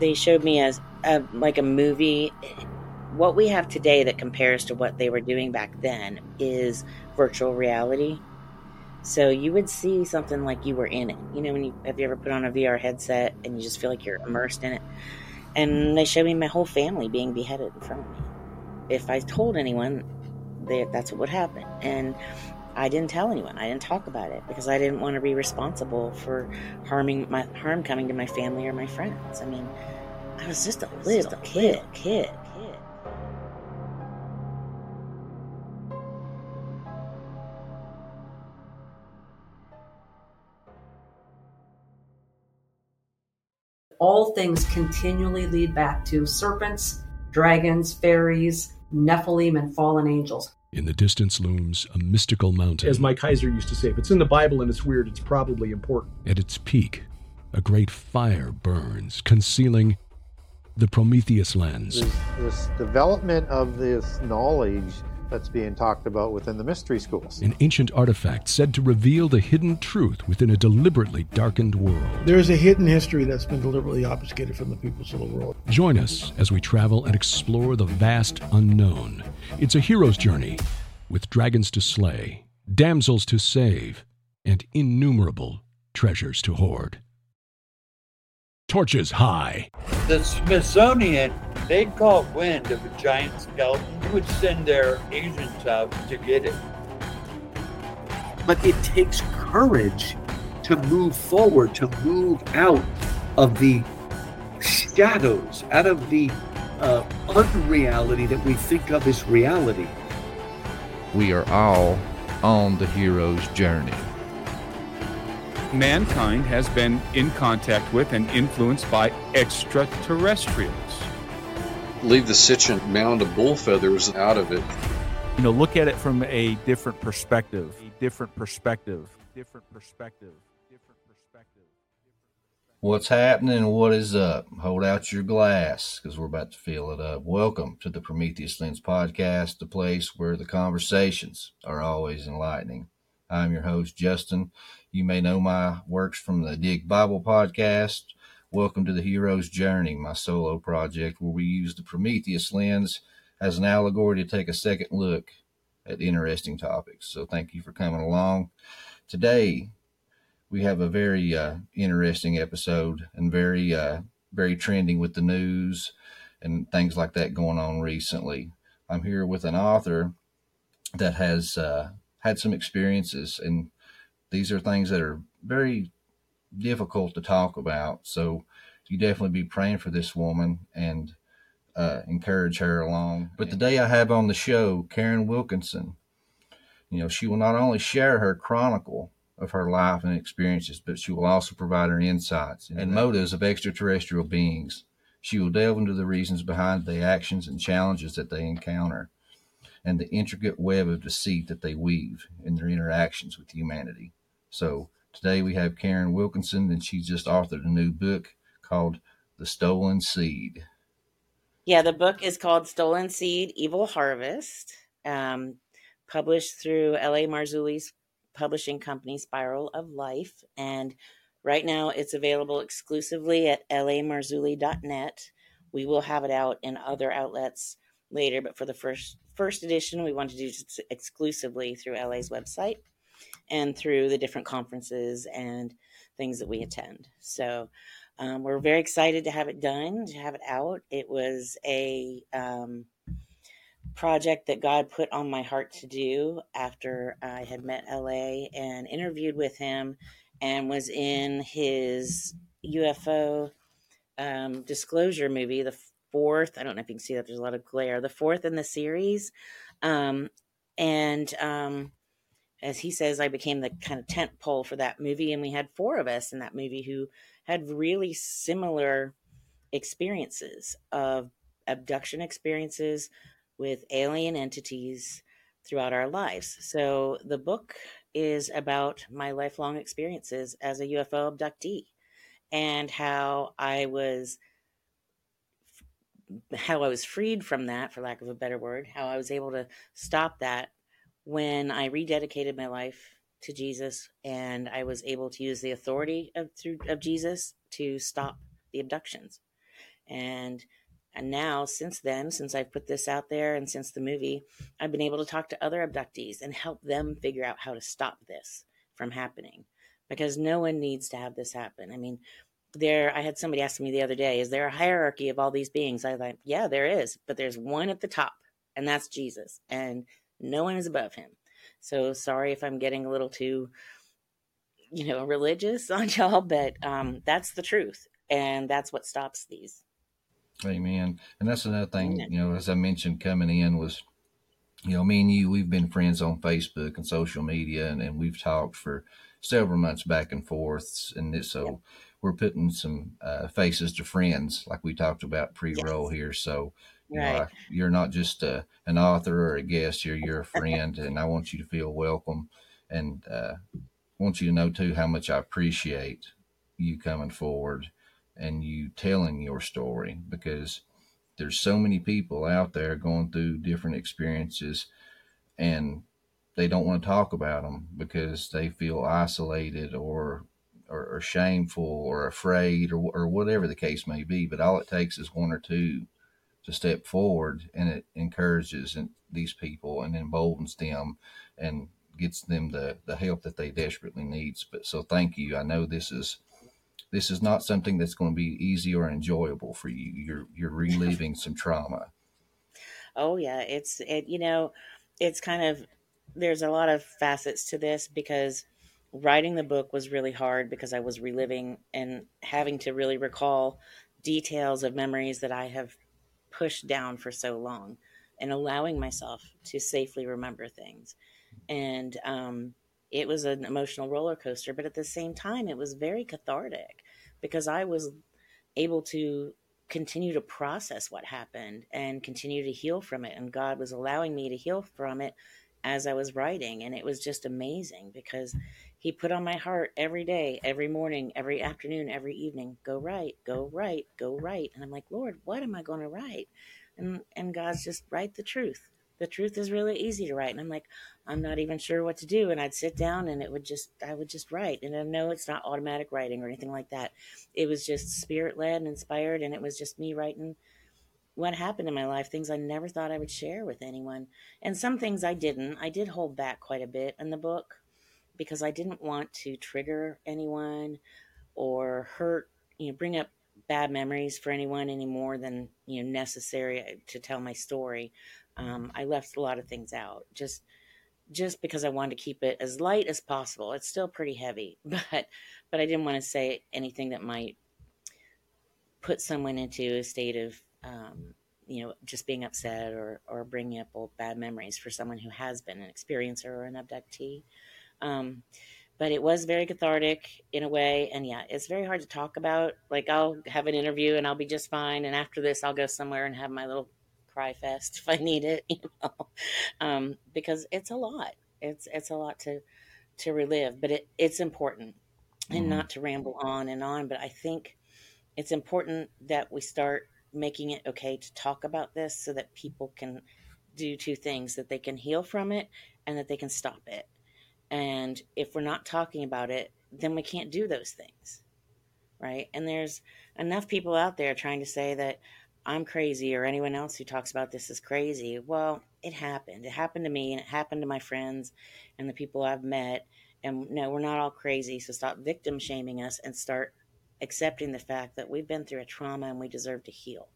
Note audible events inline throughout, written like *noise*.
they showed me as a, like a movie. What we have today that compares to what they were doing back then is virtual reality. So you would see something like you were in it. You know, when you have you ever put on a VR headset and you just feel like you're immersed in it? And they showed me my whole family being beheaded in front of me. If I told anyone, they, that's what would happen. And I didn't tell anyone. I didn't talk about it because I didn't want to be responsible for harming my harm coming to my family or my friends. I mean, I was just a little kid, kid. all things continually lead back to serpents, dragons, fairies, Nephilim, and fallen angels. In the distance looms a mystical mountain. As Mike Heiser used to say, if it's in the Bible and it's weird, it's probably important. At its peak, a great fire burns, concealing the Prometheus lens. This, this development of this knowledge that's being talked about within the mystery schools. An ancient artifact said to reveal the hidden truth within a deliberately darkened world. There's a hidden history that's been deliberately obfuscated from the peoples of the world. Join us as we travel and explore the vast unknown. It's a hero's journey with dragons to slay, damsels to save, and innumerable treasures to hoard torches high. The Smithsonian, they caught wind of a giant skeleton, would send their agents out to get it. But it takes courage to move forward, to move out of the shadows, out of the uh, unreality that we think of as reality. We are all on the hero's journey mankind has been in contact with and influenced by extraterrestrials. Leave the sentient mound of bull feathers out of it. You know, look at it from a different perspective. A different perspective. Different perspective. Different perspective. What's happening? What is up? Hold out your glass because we're about to fill it up. Welcome to the Prometheus Lens podcast, the place where the conversations are always enlightening. I'm your host, Justin. You may know my works from the Dig Bible podcast. Welcome to the Hero's Journey, my solo project where we use the Prometheus lens as an allegory to take a second look at interesting topics. So thank you for coming along. Today, we have a very uh, interesting episode and very, uh, very trending with the news and things like that going on recently. I'm here with an author that has uh, had some experiences and these are things that are very difficult to talk about. So you definitely be praying for this woman and uh, encourage her along. But today I have on the show Karin Wilkinson. You know, she will not only share her chronicle of her life and experiences, but she will also provide her insights and motives of extraterrestrial beings. She will delve into the reasons behind the actions and challenges that they encounter and the intricate web of deceit that they weave in their interactions with humanity. So today we have Karin Wilkinson, and she just authored a new book called The Stolen Seed. Yeah, the book is called Stolen Seed Evil Harvest, um, published through L.A. Marzulli's publishing company, Spiral of Life. And right now it's available exclusively at lamarzulli.net. We will have it out in other outlets later, but for the first first edition, we wanted to do exclusively through LA's website and through the different conferences and things that we attend. So um, we're very excited to have it done, to have it out. It was a um, project that God put on my heart to do after I had met LA and interviewed with him and was in his UFO um, disclosure movie, the fourth. I don't know if you can see that. There's a lot of glare. The fourth in the series, um, and um, as he says, I became the kind of tent pole for that movie. And we had four of us in that movie who had really similar experiences of abduction experiences with alien entities throughout our lives. So the book is about my lifelong experiences as a UFO abductee and how I was how I was freed from that for lack of a better word, how I was able to stop that when I rededicated my life to Jesus and I was able to use the authority of through of Jesus to stop the abductions. And and now since then, since I've put this out there and since the movie, I've been able to talk to other abductees and help them figure out how to stop this from happening because no one needs to have this happen. I mean, there I had somebody ask me the other day, is there a hierarchy of all these beings? I was like, yeah, there is, but there's one at the top, and that's Jesus, and no one is above him. So sorry if I'm getting a little too, you know, religious *laughs* on y'all, but um, that's the truth, and that's what stops these. Amen. And that's another thing, you know, as I mentioned coming in was, you know, me and you, we've been friends on Facebook and social media, and, and we've talked for several months back and forth, and this, so. Yeah we're putting some uh, faces to friends, like we talked about pre-roll yes. here. So, you right. know, I, you're not just a, uh, an author or a guest; you're you're a friend, and I want you to feel welcome, and uh, want you to know too how much I appreciate you coming forward and you telling your story because there's so many people out there going through different experiences and they don't want to talk about them because they feel isolated or or, or shameful or afraid or, or whatever the case may be. But all it takes is one or two to step forward, and it encourages these people and emboldens them and gets them the, the help that they desperately needs. But so thank you. I know this is this is not something that's going to be easy or enjoyable for you. You're you're reliving some trauma. Oh yeah, it's it. You know, it's kind of there's a lot of facets to this because writing the book was really hard because I was reliving and having to really recall details of memories that I have pushed down for so long and allowing myself to safely remember things. And um, it was an emotional roller coaster, but at the same time, it was very cathartic because I was able to continue to process what happened and continue to heal from it. And God was allowing me to heal from it as I was writing. And it was just amazing because he put on my heart every day, every morning, every afternoon, every evening, go write, go write, go write. And I'm like, Lord, what am I going to write? And and God's just write the truth. The truth is really easy to write. And I'm like, I'm not even sure what to do. And I'd sit down and it would just I would just write. And I know it's not automatic writing or anything like that. It was just spirit led and inspired and it was just me writing what happened in my life, things I never thought I would share with anyone. And some things I didn't. I did hold back quite a bit in the book because I didn't want to trigger anyone or hurt, you know, bring up bad memories for anyone any more than you know necessary uh, to tell my story. Um, I left a lot of things out just just because I wanted to keep it as light as possible. It's still pretty heavy, *laughs* but but I didn't want to say anything that might put someone into a state of um, you know just being upset or or bringing up old bad memories for someone who has been an experiencer or an abductee. Um, but it was very cathartic in a way. And yeah, it's very hard to talk about. Like I'll have an interview and I'll be just fine. And after this, I'll go somewhere and have my little cry fest *laughs* if I need it, you know, um, because it's a lot. It's, it's a lot to, to relive, but it, it's important and mm-hmm. not to ramble on and on. But I think it's important that we start making it okay to talk about this so that people can do two things that they can heal from it and that they can stop it and if we're not talking about it, then we can't do those things. Right. And there's enough people out there trying to say that I'm crazy or anyone else who talks about this is crazy. Well, it happened. It happened to me and it happened to my friends and the people I've met. And no, we're not all crazy. So stop victim shaming us and start accepting the fact that we've been through a trauma and we deserve to heal.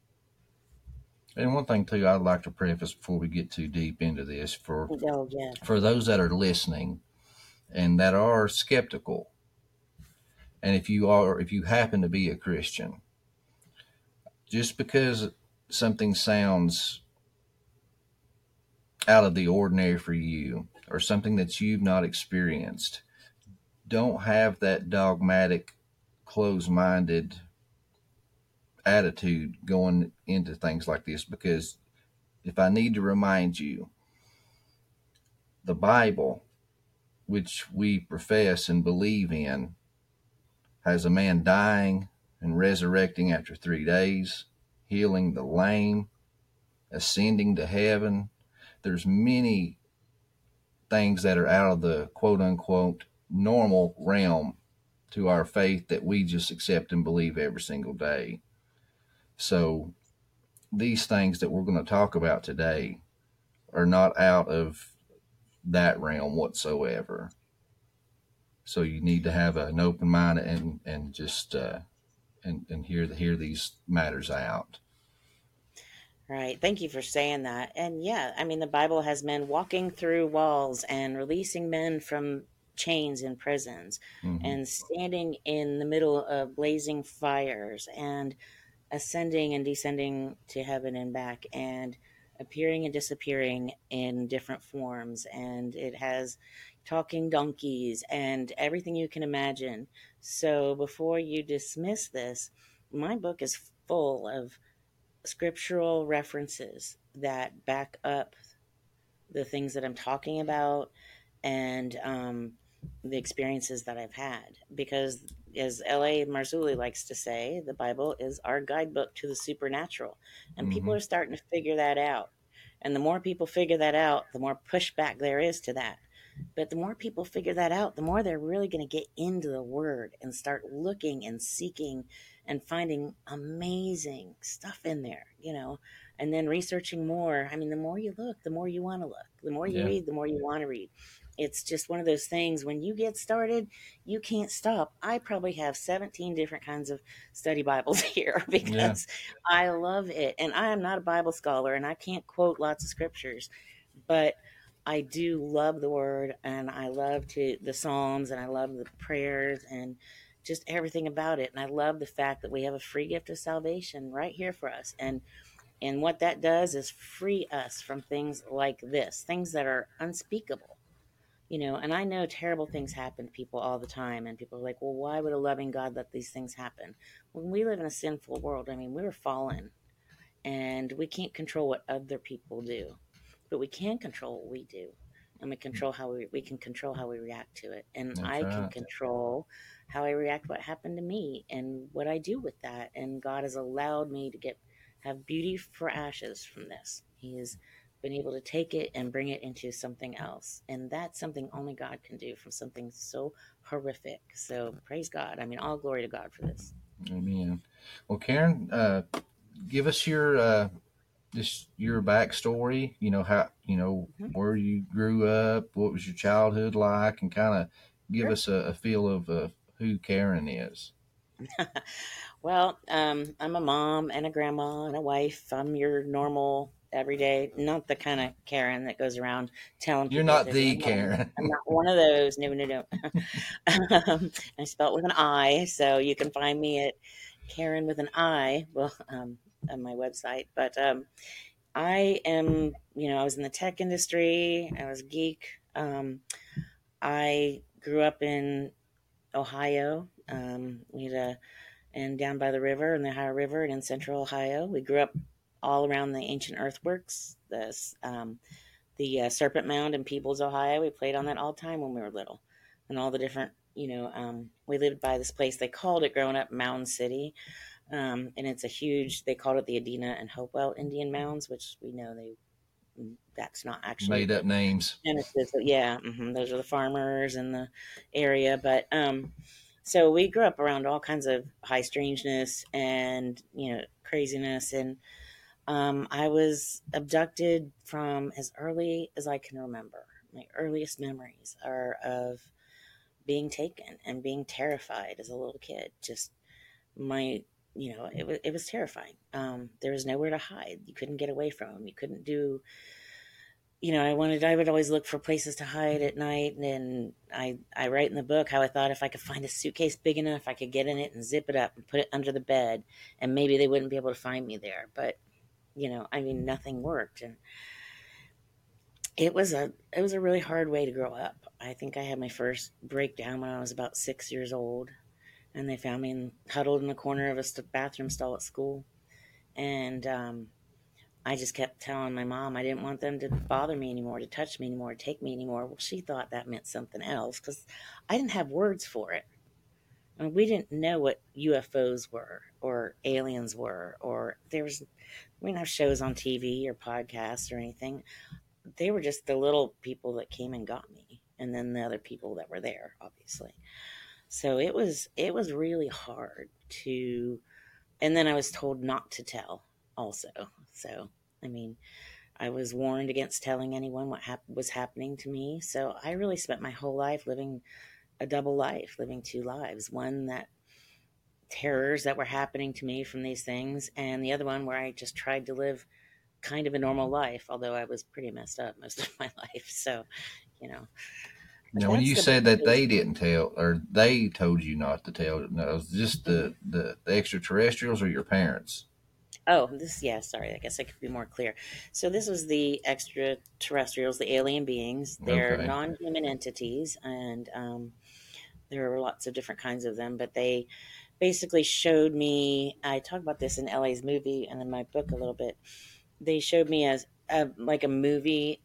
And one thing too, I'd like to preface before we get too deep into this for oh, yeah. for those that are listening and that are skeptical. And if you are, if you happen to be a Christian, just because something sounds out of the ordinary for you or something that you've not experienced, don't have that dogmatic, closed minded attitude going into things like this because if I need to remind you, the Bible which we profess and believe in has a man dying and resurrecting after three days, healing the lame, ascending to heaven. There's many things that are out of the quote unquote normal realm to our faith that we just accept and believe every single day. So these things that we're going to talk about today are not out of that realm whatsoever. So you need to have an open mind and and just uh, and and hear the, hear these matters out. Right. Thank you for saying that. And yeah, I mean, the Bible has men walking through walls and releasing men from chains in prisons Mhm. and standing in the middle of blazing fires and ascending and descending to heaven and back and appearing and disappearing in different forms. And it has talking donkeys and everything you can imagine. So before you dismiss this, my book is full of scriptural references that back up the things that I'm talking about and um, the experiences that I've had. Because, as L.A. Marzulli likes to say, the Bible is our guidebook to the supernatural. And people Mhm. are starting to figure that out. And the more people figure that out, the more pushback there is to that. But the more people figure that out, the more they're really going to get into the Word and start looking and seeking and finding amazing stuff in there, you know, and then researching more. I mean, the more you look, the more you want to look. The more you Yeah. read, the more you want to read. It's just one of those things when you get started, you can't stop. I probably have 17 different kinds of study Bibles *laughs* here *laughs* because I love it. And I am not a Bible scholar and I can't quote lots of scriptures, but I do love the word and I love to the Psalms and I love the prayers and just everything about it. And I love the fact that we have a free gift of salvation right here for us. And and what that does is free us from things like this, things that are unspeakable. You know, and I know terrible things happen to people all the time, and people are like, well, why would a loving God let these things happen? When we live in a sinful world, I mean, we're fallen, and we can't control what other people do, but we can control what we do, and we mm. control how we we can control how we react to it, and That's I can control how I react what happened to me and what I do with that, and God has allowed me to get have beauty for ashes from this. He has been able to take it and bring it into something else, and that's something only God can do from something so horrific. So praise God. I mean, all glory to God for this. Amen. Well, Karin, uh, give us your uh, just your backstory. You know how you know where you grew up, what was your childhood like, and kind of give Sure. us a, a feel of uh, who Karin is. *laughs* Well, um, I'm a mom and a grandma and a wife. I'm your normal, everyday, not the kind of Karen that goes around telling You're not the. Karen. I'm not one of those. No, no, no. *laughs* um, I spell it with an I, so you can find me at Karin with an I. Well, um, on my website, but um, I am. You know, I was in the tech industry. I was a geek. Um, I grew up in Ohio. Um, we had a and down by the river in the Ohio River and in central Ohio. We grew up all around the ancient earthworks, the um, the uh, Serpent Mound in Peebles, Ohio. We played on that all the time when we were little, and all the different. You know, um, we lived by this place. They called it growing up Mound City, um, and it's a huge. They called it the Adena and Hopewell Indian Mounds, which we know they. That's not actually Made up names. Genesis. Yeah, hmm those are the farmers in the area. But um, so we grew up around all kinds of high strangeness and you know craziness, and um, I was abducted from as early as I can remember. My earliest memories are of being taken and being terrified as a little kid. Just my you know it was it was terrifying. Um, there was nowhere to hide. You couldn't get away from them. You couldn't do you know, I wanted, I would always look for places to hide at night. And I, I write in the book how I thought if I could find a suitcase big enough, I could get in it and zip it up and put it under the bed and maybe they wouldn't be able to find me there. But, you know, I mean, nothing worked. And it was a, it was a really hard way to grow up. I think I had my first breakdown when I was about six years old and they found me in, huddled in the corner of a bathroom stall at school. And, um, I just kept telling my mom I didn't want them to bother me anymore, to touch me anymore, take me anymore. Well, she thought that meant something else because I didn't have words for it. I mean, we didn't know what UFOs were or aliens were, or there was, we didn't have shows on TV or podcasts or anything. They were just the little people that came and got me, and then the other people that were there, obviously. So it was it was really hard to and then I was told not to tell also. So, I mean, I was warned against telling anyone what hap- was happening to me. So I really spent my whole life living a double life, living two lives. One that terrors that were happening to me from these things, and the other one where I just tried to live kind of a normal life, although I was pretty messed up most of *laughs* my life. So, you know. Now, when you said that they didn't tell, or they told you not to tell, no, it was just the, the, the extraterrestrials or your parents? Oh, this, yeah, sorry. I guess I could be more clear. So, this was the extraterrestrials, the alien beings. They're Okay. non human entities, and um, there are lots of different kinds of them, but they basically showed me. I talk about this in LA's movie and in my book a little bit. They showed me as a, like a movie.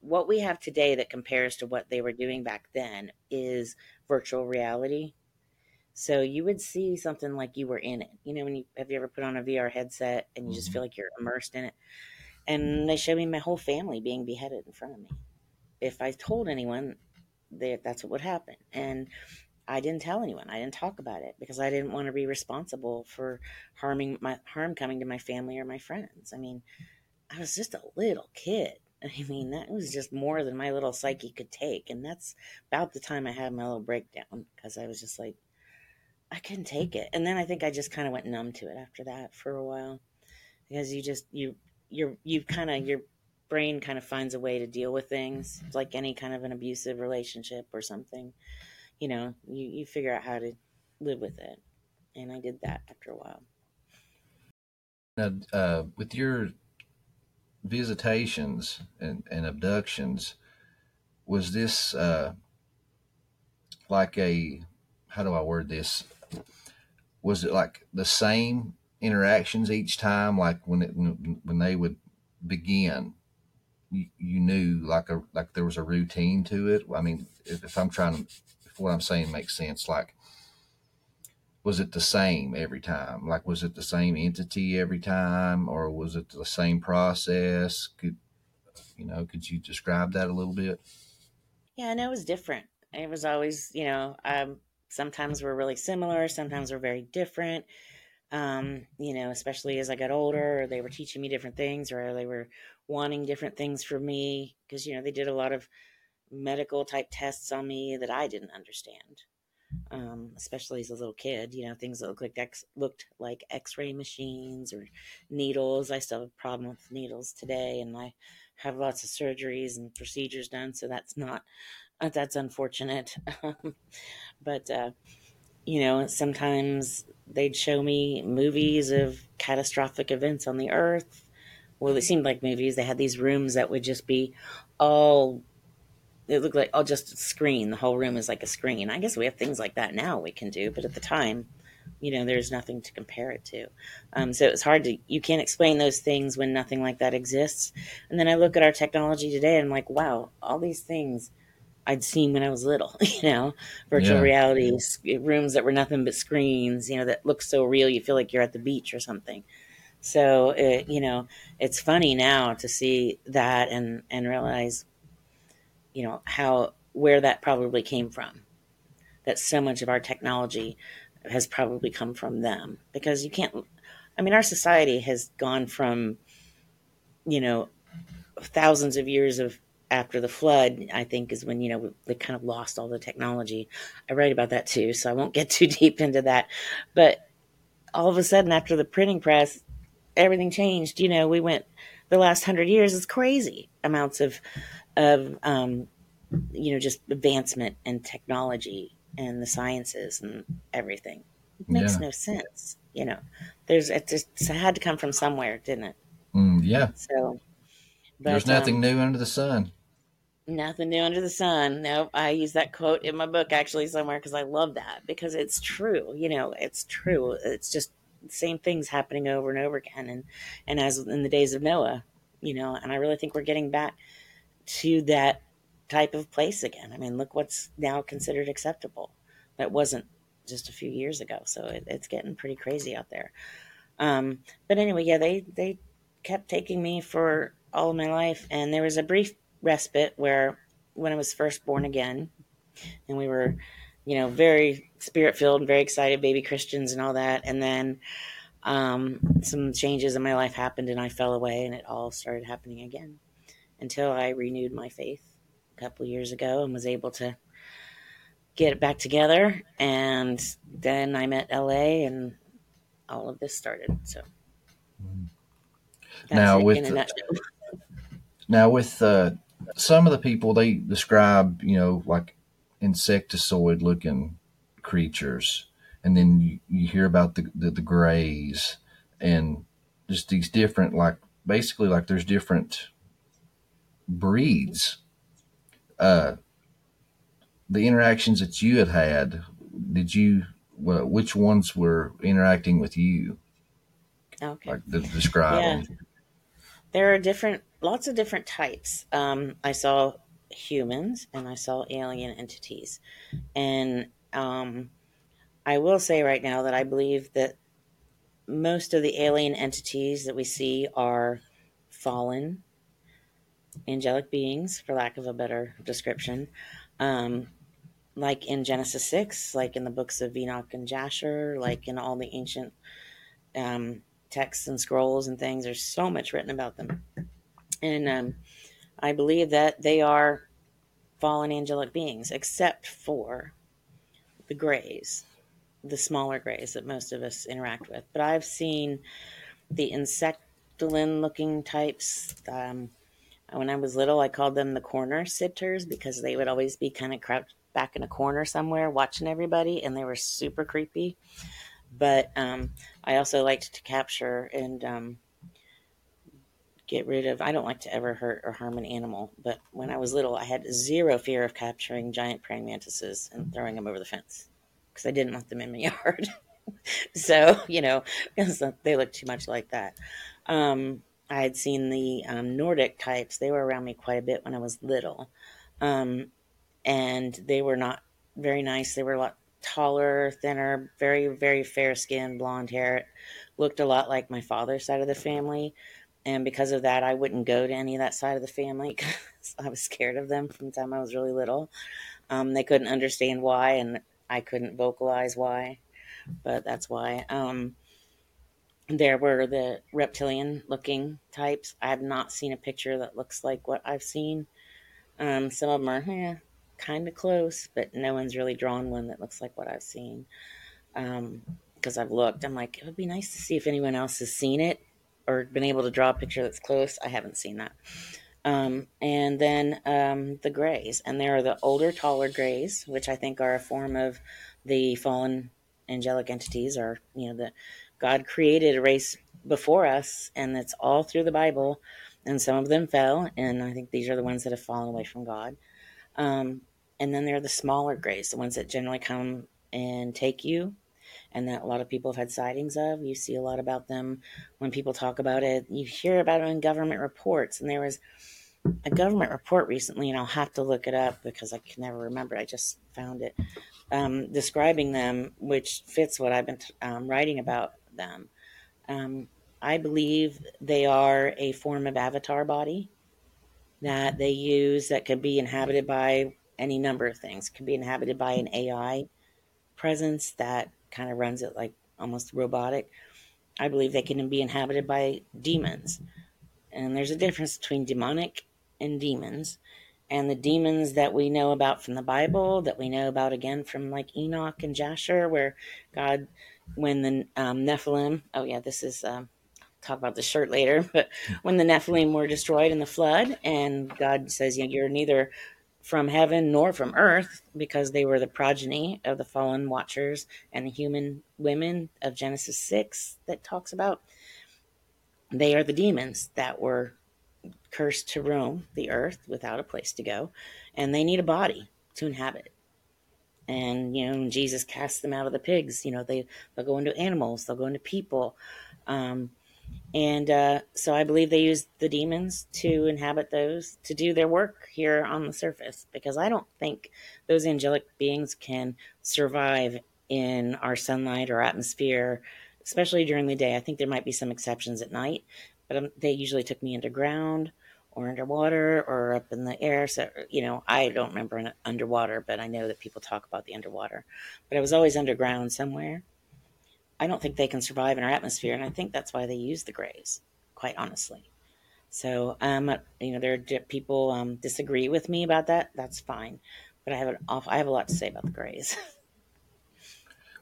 What we have today that compares to what they were doing back then is virtual reality. So you would see something like you were in it. You know, when you have you ever put on a VR headset and you just mm-hmm. feel like you're immersed in it? And they showed me my whole family being beheaded in front of me. If I told anyone, they, that's what would happen. And I didn't tell anyone. I didn't talk about it because I didn't want to be responsible for harming my harm coming to my family or my friends. I mean, I was just a little kid. *laughs* I mean, that was just more than my little psyche could take. And that's about the time I had my little breakdown because I was just like, I couldn't take it. And then I think I just kind of went numb to it after that for a while because you just, you, you're, you kind of, your brain kind of finds a way to deal with things like any kind of an abusive relationship or something. You know, you, you figure out how to live with it. And I did that after a while. Now, uh, with your visitations and, and abductions, was this uh, like a how do I word this? Was it like the same interactions each time? Like when it when they would begin, you, you knew like a like there was a routine to it. I mean, if, if I'm trying to, what I'm saying makes sense, like was it the same every time? Like, was it the same entity every time, or was it the same process? Could you know? Could you describe that a little bit? Yeah, and it was different. It was always, you know, um, sometimes we're really similar, sometimes we're very different. Um, you know, especially as I got older, they were teaching me different things, or they were wanting different things for me because you know they did a lot of medical type tests on me that I didn't understand. Um, especially as a little kid, you know, things that looked like X, looked like X-ray machines or needles. I still have a problem with needles today, and I have lots of surgeries and procedures done, so that's not uh, that's unfortunate. *laughs* but uh, you know, sometimes they'd show me movies of catastrophic events on the earth. Well, it seemed like movies. They had these rooms that would just be all it looked like oh just a screen. The whole room is like a screen. I guess we have things like that now we can do but at the time you know there's nothing to compare it to. Um, so it's hard to you can't explain those things when nothing like that exists. And then i look at our technology today and i'm like wow all these things i'd seen when i was little *laughs* you know? Virtual Yeah. reality rooms that were nothing but screens you know that look so real you feel like you're at the beach or something. So it, you know it's funny now to see that and and realize you know how where that probably came from. That so much of our technology has probably come from them. Because you can't i mean our society has gone from you know thousands of years of after the flood i think is when you know they kind of lost all the technology. I write about that too so i won't get *laughs* too deep into that. But all of a sudden after the printing press everything changed. You know we went the last hundred years is crazy amounts of of um, you know just advancement and technology and the sciences and everything it makes Yeah. no sense you know there's it just it had to come from somewhere didn't it Mm, yeah, so but, there's nothing um, new under the sun. Nothing new under the sun. No, I use that quote in my book actually somewhere because I love that because it's true. You know, it's true. It's just the same things happening over and over again, and and as in the days of Noah, you know. And I really think we're getting back to that type of place again. I mean, look what's now considered acceptable. That wasn't just a few years ago. So it, it's getting pretty crazy out there. Um, but anyway, yeah, they they kept taking me for all of my life, and there was a brief respite where when I was first born again, and we were, you know, very spirit filled, and very excited, baby Christians, and all that, and then um, some changes in my life happened and I fell away, and it all started happening again until I renewed my faith a couple years ago and was able to get it back together. And then I met LA, and all of this started. So now with the, *laughs* now with uh, some of the people they describe, you know, like insectoid looking creatures, and then you, you hear about the, the the grays and just these different like basically like there's different breeds. Uh, the interactions that you had had, did you? Well, which ones were interacting with you? Okay. Like the, describe Yeah. them. There are different, lots of different types. Um, I saw humans and I saw alien entities, and um, I will say right now that I believe that most of the alien entities that we see are fallen angelic beings, for lack of a better description. Um, like in Genesis 6, like in the books of Enoch and Jasher, like in all the ancient um, texts and scrolls and things. There's so much written about them. And um, I believe that they are fallen angelic beings, except for the grays, the smaller grays that most of us interact with. But I've seen the insectoid looking types. Um, when I was little, I called them the corner sitters because they would always be kind of crouched back in a corner somewhere watching everybody, and they were super creepy. But um, I also liked to capture and um, get rid of. I don't like to ever hurt or harm an animal, but when I was little, I had zero fear of capturing giant praying mantises and throwing them over the fence because I didn't want them in my *laughs* yard. so you know, *laughs* they look too much like that. Um, I had seen the um, Nordic types; they were around me quite a bit when I was little, um, and they were not very nice. They were a lot taller, thinner, very very fair skin, blonde hair. Looked a lot like my father's side of the family, and because of that, I wouldn't go to any of that side of the family *laughs* because I was scared of them from the time I was really little. Um, they couldn't understand why, and I couldn't vocalize why, but that's why. Um, there were the reptilian looking types. I have not seen a picture that looks like what I've seen. Um, some of them are eh, kind of close, but no one's really drawn one that looks like what I've seen. Because I've looked, I'm like, it would be nice to see if anyone else has seen it or been able to draw a picture that's close. I haven't seen that. Um, and then um, the grays, and there are the older, taller grays, which I think are a form of the fallen angelic entities, or you know, the God created a race before us, and it's all through the Bible. And some of them fell, and I think these are the ones that have fallen away from God. Um, and then there are the smaller grays, the ones that generally come and take you, and that a lot of people have had sightings of. You see a lot about them when people talk about it. You hear about it in government reports, and there was a government report recently, and I'll have to look it up because I can never remember. I just found it um, describing them, which fits what I've been um, writing about them. Um, I believe they are a form of avatar body that they use that could be inhabited by any number of things. Could be inhabited by an AI presence that kind of runs it like almost robotic. I believe they can be inhabited by demons. And there's a difference between demonic and demons. And the demons that we know about from the Bible, that we know about again from like Enoch and Jasher, where God, when the um, Nephilim, oh yeah, this is, um, talk about the shirt later, *laughs* but when the Nephilim were destroyed in the flood, and God says, you know, you're neither from heaven nor from earth, because they were the progeny of the fallen watchers and the human women of Genesis 6 that talks about. They are the demons that were cursed to roam the earth without a place to go, and they need a body to inhabit. And you know, Jesus casts them out of the pigs, you know, they they'll go into animals, they'll go into people, um, and uh, so I believe they use the demons to inhabit those to do their work here on the surface. Because I don't think those angelic beings can survive in our sunlight or atmosphere, especially during the day. I think there might be some exceptions at night, but um, they usually took me underground or underwater or up in the air. So, you know, I don't remember underwater, but I know that people talk about the underwater. But I was always underground somewhere. I don't think they can survive in our atmosphere, and I think that's why they use the grays, quite honestly. So, um, you know, there are people um, disagree with me about that. That's fine, but I have an off. I have a lot to say about the grays.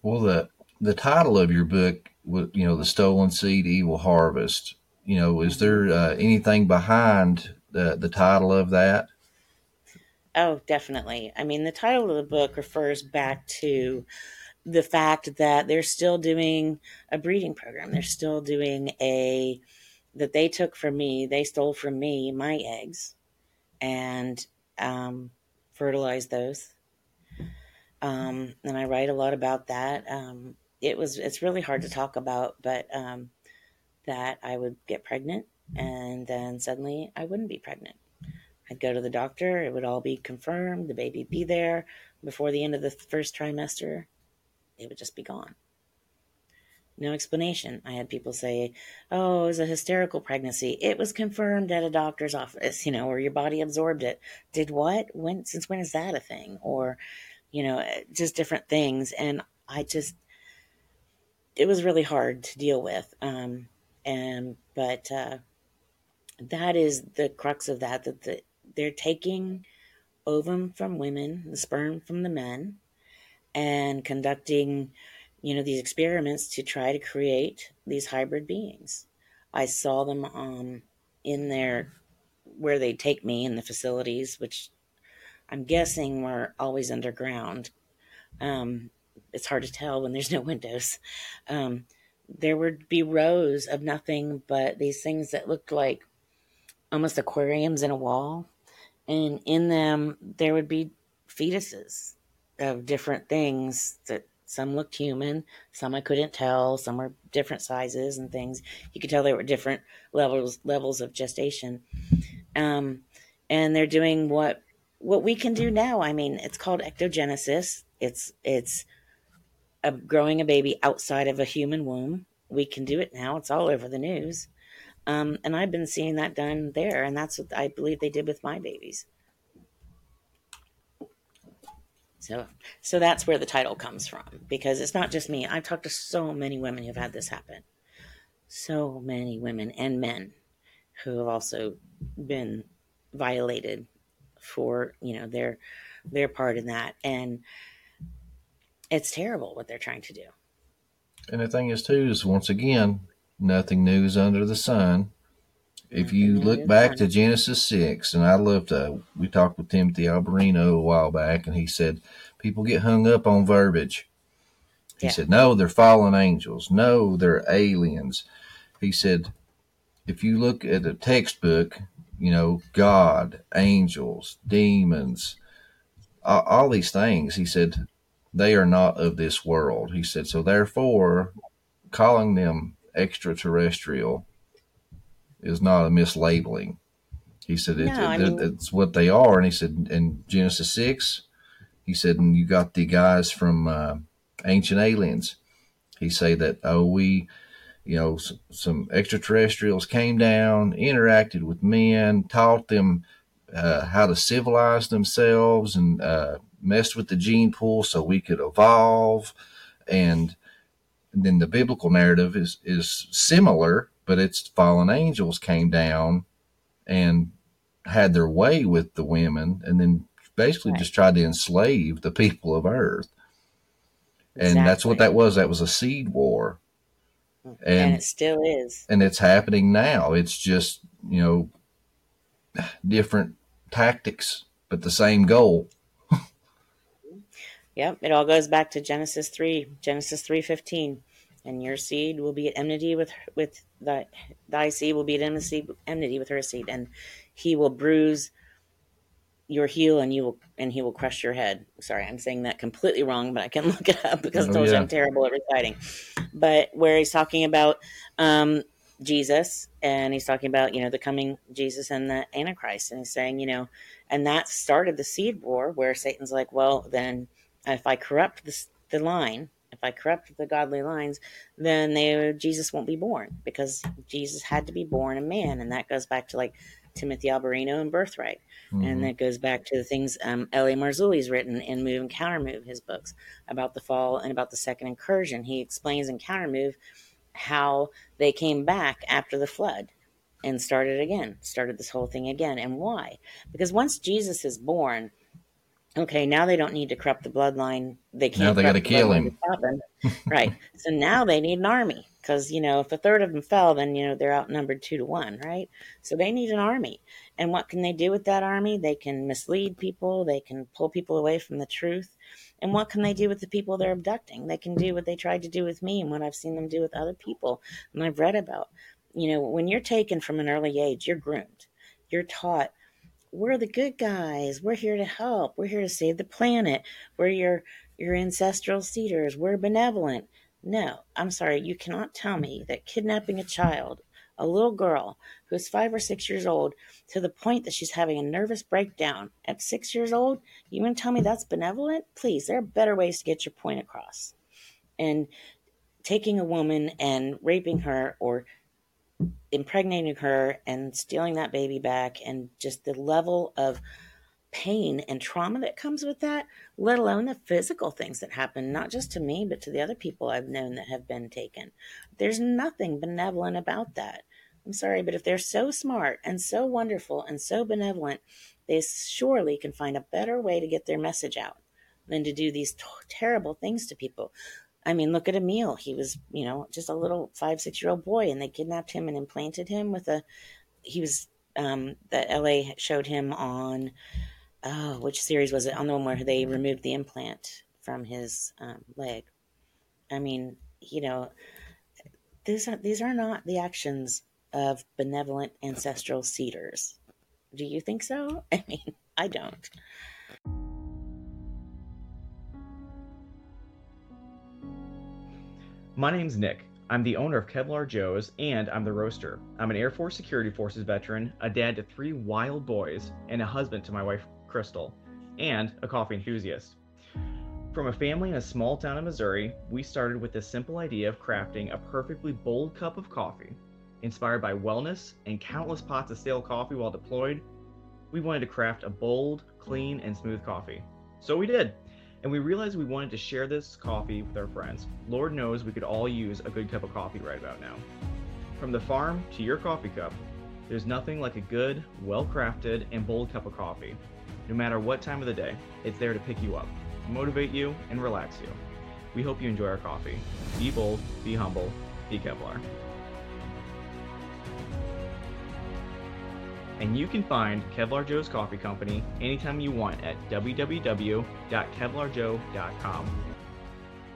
well, the the title of your book, you know, the stolen seed, evil harvest. You know, is there uh, anything behind the the title of that? Oh, definitely. I mean, the title of the book refers back to the fact that they're still doing a breeding program. They're still doing a that they took from me. They stole from me my eggs and um, fertilized those. Um, and I write a lot about that. Um, it was it's really hard to talk about, but um, that I would get pregnant and then suddenly I wouldn't be pregnant. I'd go to the doctor, it would all be confirmed, the baby be there before the end of the first trimester. It would just be gone. No explanation. I had people say, "Oh, it was a hysterical pregnancy. It was confirmed at a doctor's office, you know, or your body absorbed it." Did what? When since when is that a thing? Or, you know, just different things and I just it was really hard to deal with. Um and but uh that is the crux of that that the, they're taking ovum from women, the sperm from the men, and conducting, you know, these experiments to try to create these hybrid beings. I saw them um, in their where they take me in the facilities, which I'm guessing were always underground. Um, it's hard to tell when there's no *laughs* windows. Um, there would be rows of nothing but these things that looked like almost aquariums in a wall. And in them, there would be fetuses of different things that some looked human, some I couldn't tell, some were different sizes and things. You could tell there were different levels levels of gestation. Um, and they're doing what what we can do now. I mean, it's called ectogenesis. It's it's growing a baby outside of a human womb. We can do it now. It's all over the news. Um, and I've been seeing that done there, and that's what I believe they did with my babies. So, so that's where the title comes from because it's not just me. I've talked to so many women who've had this happen. So many women and men who have also been violated for, you know, their their part in that and it's terrible what they're trying to do. And the thing is too is once again, nothing new is under the sun. If you look back to Genesis 6, and I love to, uh, we talked with Timothy Alberino a while back, and he said, people get hung up on verbiage. He yeah. said, no, they're fallen angels. No, they're aliens. He said, if you look at a textbook, you know, God, angels, demons, all, all these things, he said, they are not of this world. He said, so therefore, calling them extraterrestrial is not a mislabeling. He said it, no, it, mean, it's what they are, and he said in Genesis six, he said, and you got the guys from uh, Ancient Aliens. He say that oh we, you know, some, some extraterrestrials came down, interacted with men, taught them uh, how to civilize themselves, and uh, messed with the gene pool so we could evolve, and then the biblical narrative is is similar, but it's fallen angels came down and had their way with the women, and then basically right. just tried to enslave the people of Earth. Exactly. And that's what that was. That was a seed war. And, and it still is. And it's happening now. It's just, you know, different tactics, but the same goal. Yep, it all goes back to Genesis three, Genesis three fifteen, and your seed will be at enmity with with thy thy seed will be at enmity enmity with her seed, and he will bruise your heel and you will and he will crush your head. Sorry, I'm saying that completely wrong, but I can *laughs* look it up because oh, I told yeah. you I'm terrible at reciting. But where he's talking about um, Jesus and he's talking about you know the coming Jesus and the Antichrist, and he's saying you know, and that started the seed war where Satan's like, well then if I corrupt the, the line, if I corrupt the godly lines, then they, Jesus won't be born because Jesus had to be born a man. And that goes back to like Timothy Alberino and Birthright. Mhm. And that goes back to the things um, L.A. Marzulli's written in Move and Countermove, his books about the fall and about the second incursion. He explains in Countermove how they came back after the flood and started again, started this whole thing again. And why? Because once Jesus is born, okay, now they don't need to corrupt the bloodline. They can't. Now they gotta the kill bloodline him. to stop him. right. So now they need an army because you know if a third of them fell, then you know they're outnumbered two to one, right? So they need an army. And what can they do with that army? They can mislead people. They can pull people away from the truth. And what can they do with the people they're abducting? They can do what they tried to do with me and what I've seen them do with other people and I've read about. You know, when you're taken from an early age, you're groomed. You're taught we're the good guys. We're here to help. We're here to save the planet. We're your your ancestral seeders. We're benevolent. No, I'm sorry. You cannot tell me that kidnapping a child, a little girl who's five or six years old, to the point that she's having a nervous breakdown at six years old, you want to tell me that's benevolent? Please, there are better ways to get your point across. And taking a woman and raping her or impregnating her and stealing that baby back and just the level of pain and trauma that comes with that, let alone the physical things that happen, not just to me, but to the other people I've known that have been taken. There's nothing benevolent about that. I'm sorry, but if they're so smart and so wonderful and so benevolent, they surely can find a better way to get their message out than to do these t- terrible things to people. I mean, look at Emil. He was, you know, just a little five, six year old boy, and they kidnapped him and implanted him with a. He was, um, the LA showed him on, oh, which series was it? On the one where they removed the implant from his um, leg. I mean, you know, these are these are not the actions of benevolent ancestral seeders. Do you think so? *laughs* I mean, I don't. My name's Nick. I'm the owner of Kevlar Joe's and I'm the roaster. I'm an Air Force Security Forces veteran, a dad to three wild boys, and a husband to my wife, Crystal, and a coffee enthusiast. From a family in a small town in Missouri, we started with the simple idea of crafting a perfectly bold cup of coffee. Inspired by wellness and countless pots of stale coffee while deployed, we wanted to craft a bold, clean, and smooth coffee. So we did and we realized we wanted to share this coffee with our friends. Lord knows we could all use a good cup of coffee right about now. From the farm to your coffee cup, there's nothing like a good, well crafted, and bold cup of coffee. No matter what time of the day, it's there to pick you up, motivate you, and relax you. We hope you enjoy our coffee. Be bold, be humble, be Kevlar. And you can find Kevlar Joe's Coffee Company anytime you want at www.kevlarjoe.com.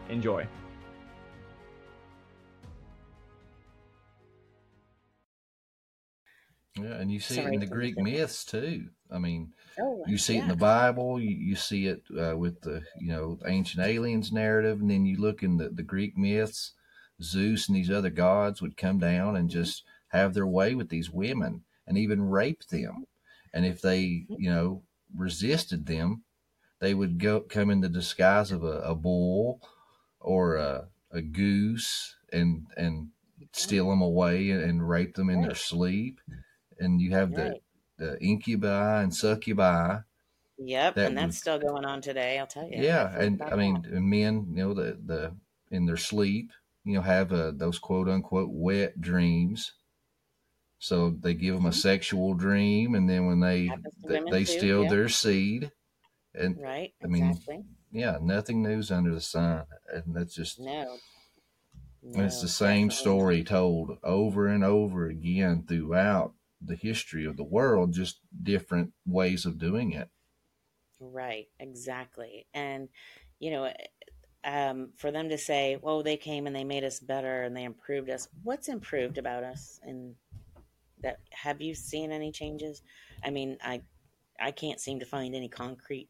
Enjoy. Yeah, and you see it in the Greek interrupting. myths too. I mean, Oh, you see it in the. Bible. You, you see it uh, with the you know the ancient aliens narrative, and then you look in the, the Greek myths. Zeus and these other gods would come down and just have their way with these women and even rape them. And if they you know resisted them, they would go come in the disguise of a, a bull or a, a goose and and steal them away and, and rape them in their sleep. And you have the Right. the incubi and succubi. Yep, that and that's would- still going on today. I'll tell you. Yeah, and I mean, and men, you know, the the in their sleep, you know, have uh, those quote unquote wet dreams. So they give them a sexual dream, and then when they they, they too, steal yeah. their seed, and right, I mean, exactly. yeah, nothing news under the sun, and that's just No, and it's the same definitely story told over and over again throughout the history of the world, just different ways of doing it. Right, exactly. And, you know, um, for them to say, well, they came and they made us better and they improved us. What's improved about us? And that have you seen any changes? I mean, I I can't seem to find any concrete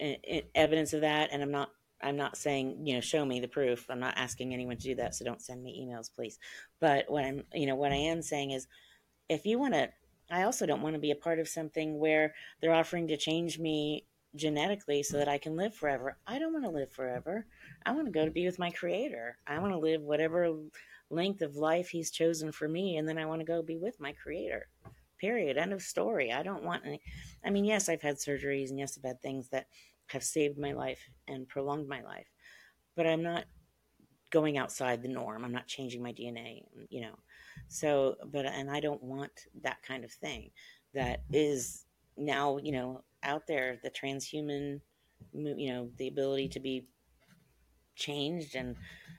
e- e- evidence of that. And I'm not I'm not saying you know show me the proof. I'm not asking anyone to do that. So don't send me emails, please. But what I'm you know what I am saying is if you want to i also don't want to be a part of something where they're offering to change me genetically so that i can live forever i don't want to live forever i want to go to be with my creator i want to live whatever length of life he's chosen for me and then i want to go be with my creator Period. End of story. I don't want any. I mean, yes, I've had surgeries and yes, I've had things that have saved my life and prolonged my life, but I'm not going outside the norm. I'm not changing my DNA, you know. So, but, and I don't want that kind of thing that is now, you know, out there, the transhuman, you know, the ability to be changed and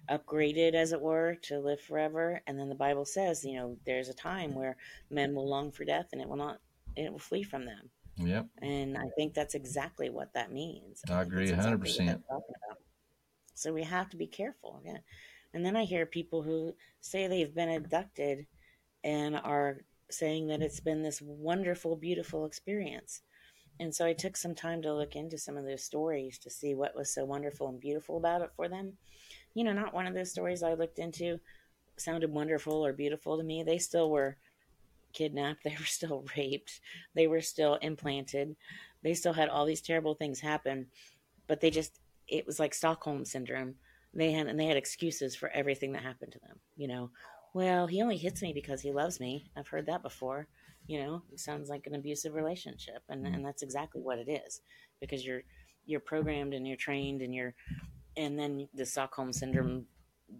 upgraded, as it were, to live forever. And then the Bible says, you know, there's a time where men will long for death and it will not, it will flee from them. Yep. And I think that's exactly what that means. I agree That's hundred exactly what percent. they're talking about. So we have to be careful. Yeah. And then I hear people who say they've been abducted and are saying that it's been this wonderful, beautiful experience. And so I took some time to look into some of those stories to see what was so wonderful and beautiful about it for them. You know, not one of those stories I looked into sounded wonderful or beautiful to me. They still were kidnapped, *laughs* they were still raped, they were still implanted, they still had all these terrible things happen, but they just it was like Stockholm syndrome. They had and they had excuses for everything that happened to them. You know, well, he only hits me because he loves me. I've heard that before. You know, it sounds like an abusive relationship, and and that's exactly what it is because you're you're programmed and you're trained and you're and then the Stockholm syndrome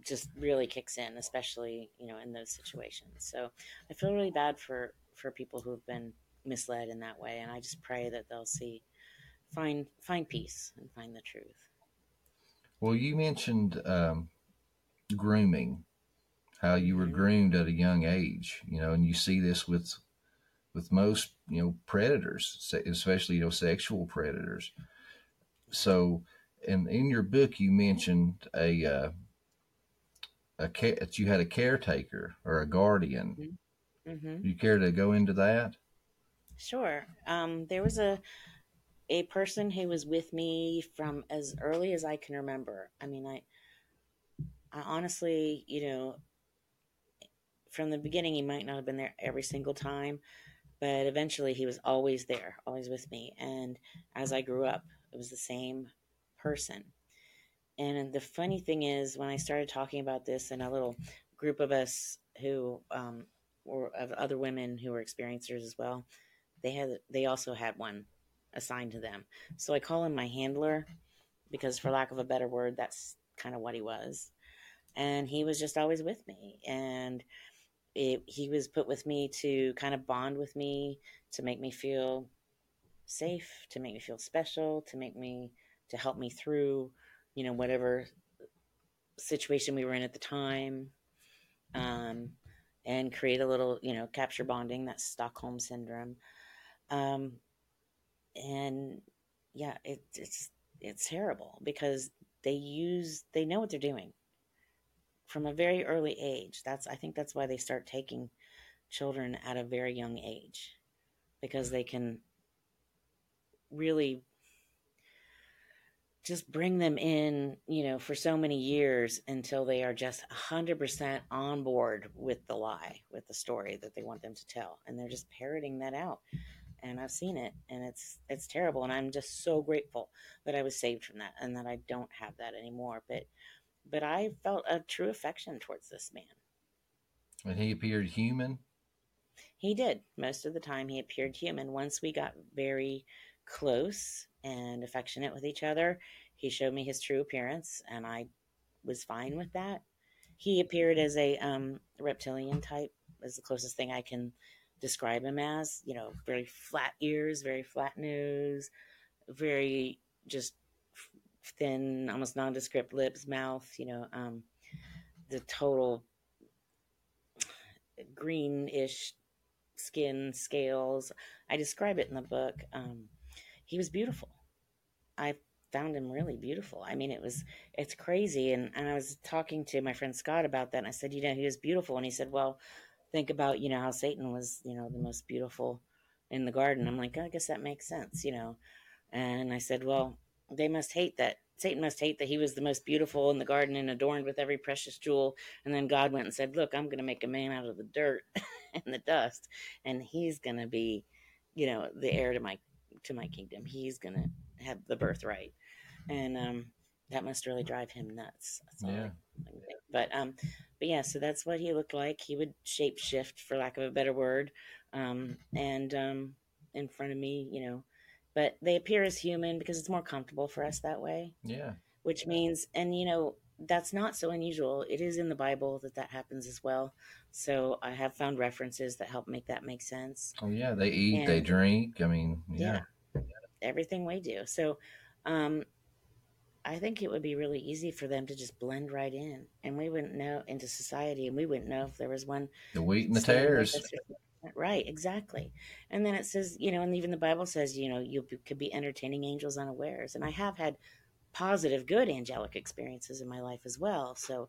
just really kicks in, especially you know in those situations. So I feel really bad for for people who've been misled in that way, and I just pray that they'll see find find peace and find the truth. Well, you mentioned um, grooming, how you were groomed at a young age, you know, and you see this with with most you know predators, especially you know sexual predators. So, in in your book, you mentioned a uh, a ca- that you had a caretaker or a guardian. hmm You care to go into that? Sure. Um, there was a a person who was with me from as early as I can remember. I mean, I I honestly, you know, from the beginning, he might not have been there every single time, but eventually he was always there, always with me. And as I grew up, it was the same person. And the funny thing is, when I started talking about this in a little group of us who um, were of other women who were experiencers as well, they had they also had one assigned to them. So I call him my handler because, for lack of a better word, that's kind of what he was. And he was just always with me, and it, he was put with me to kind of bond with me, to make me feel safe, to make me feel special, to make me to help me through, you know, whatever situation we were in at the time, um, and create a little, you know, capture bonding. That's Stockholm syndrome, um, and yeah, it, it's it's terrible because they use they know what they're doing from a very early age. That's I think that's why they start taking children at a very young age because they can really just bring them in, you know, for so many years until they are just 100% on board with the lie, with the story that they want them to tell. And they're just parroting that out. And I've seen it and it's it's terrible and I'm just so grateful that I was saved from that and that I don't have that anymore. But but I felt a true affection towards this man. And he appeared human. He did. Most of the time, he appeared human. Once we got very close and affectionate with each other, he showed me his true appearance, and I was fine with that. He appeared as a um, reptilian type, is the closest thing I can describe him as. You know, very flat ears, very flat nose, very just thin, almost nondescript lips, mouth. You know, um, the total greenish skin scales. I describe it in the book. Um, he was beautiful. I found him really beautiful. I mean, it was it's crazy. And and I was talking to my friend Scott about that, and I said, you know, he was beautiful, and he said, well, think about you know how Satan was, you know, the most beautiful in the garden. I'm like, I guess that makes sense, you know. And I said, well, they must hate that. Satan must hate that he was the most beautiful in the garden and adorned with every precious jewel. And then God went and said, Look, I'm going to make a man out of the dirt *laughs* and the dust, and he's going to be, you know, the heir to my to my kingdom. He's going to have the birthright, and um, that must really drive him nuts. That's all I- Yeah. I think. But um, but yeah, so that's what he looked like. He would shape shift, for lack of a better word. um, and um, in front of me, you know. But they appear as human because it's more comfortable for us that way. Yeah. Which means, and you know, that's not so unusual. It is in the Bible that that happens as well. So I have found references that help make that make sense. Oh yeah, they eat, they drink. I mean, yeah. everything we do. So, um, I think it would be really easy for them to just blend right in, and we wouldn't know into society, and we wouldn't know if there was one. The wheat and the tares. Right, exactly. And then it says, you know, and even the Bible says, you know, you could be entertaining angels unawares. And I have had positive, good angelic experiences in my life as well. So,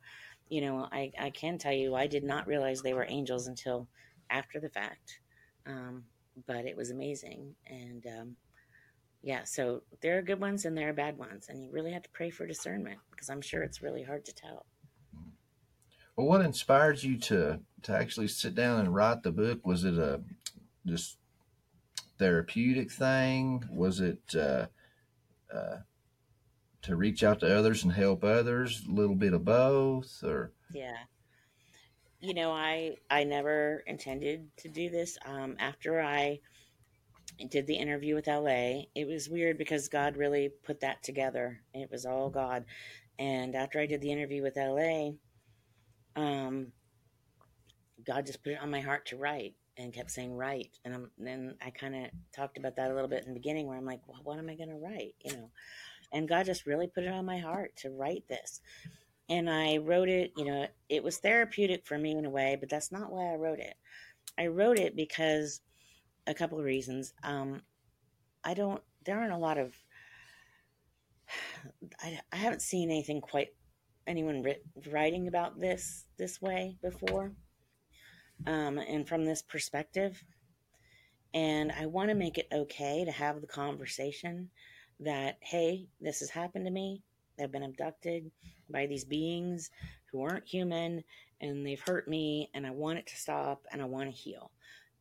you know, I, I can tell you, I did not realize they were angels until after the fact. Um, but it was amazing. And, um, yeah, so there are good ones and there are bad ones, and you really have to pray for discernment because I'm sure it's really hard to tell. Well, what inspired you to to actually sit down and write the book? Was it a just therapeutic thing? Was it uh, uh, to reach out to others and help others? A little bit of both, or Yeah. You know, I I never intended to do this. Um, after I did the interview with LA, it was weird because God really put that together. It was all God. And after I did the interview with LA, um, God just put it on my heart to write and kept saying write. And I'm, then I kind of talked about that a little bit in the beginning where I'm like, well, what am I going to write? You know, and God just really put it on my heart to write this. And I wrote it, you know, it was therapeutic for me in a way, but that's not why I wrote it. I wrote it because a couple of reasons. Um, I don't, there aren't a lot of, *sighs* I, I haven't seen anything quite anyone writ, writing about this this way before um, and from this perspective. And i want to make it okay to have the conversation that hey this has happened to me. I've been abducted by these beings who aren't human and they've hurt me and i want it to stop and i want to heal.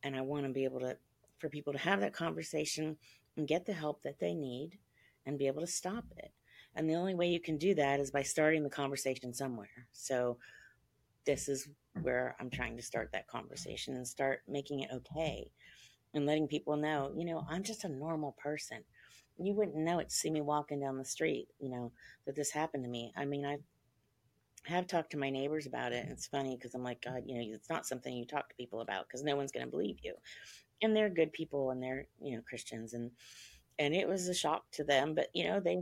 And i want to be able to for people to have that conversation and get the help that they need and be able to stop it and the only way you can do that is by starting the conversation somewhere. So this is where I'm trying to start that conversation and start making it okay and letting people know, you know, I'm just a normal person. You wouldn't know it to see me walking down the street, you know, that this happened to me. I mean, I have talked to my neighbors about it. It's funny because I'm like, God, you know, it's not something you talk to people about because no one's going to believe you. And they're good people and they're, you know, Christians. And, and it was a shock to them, but, you know, they,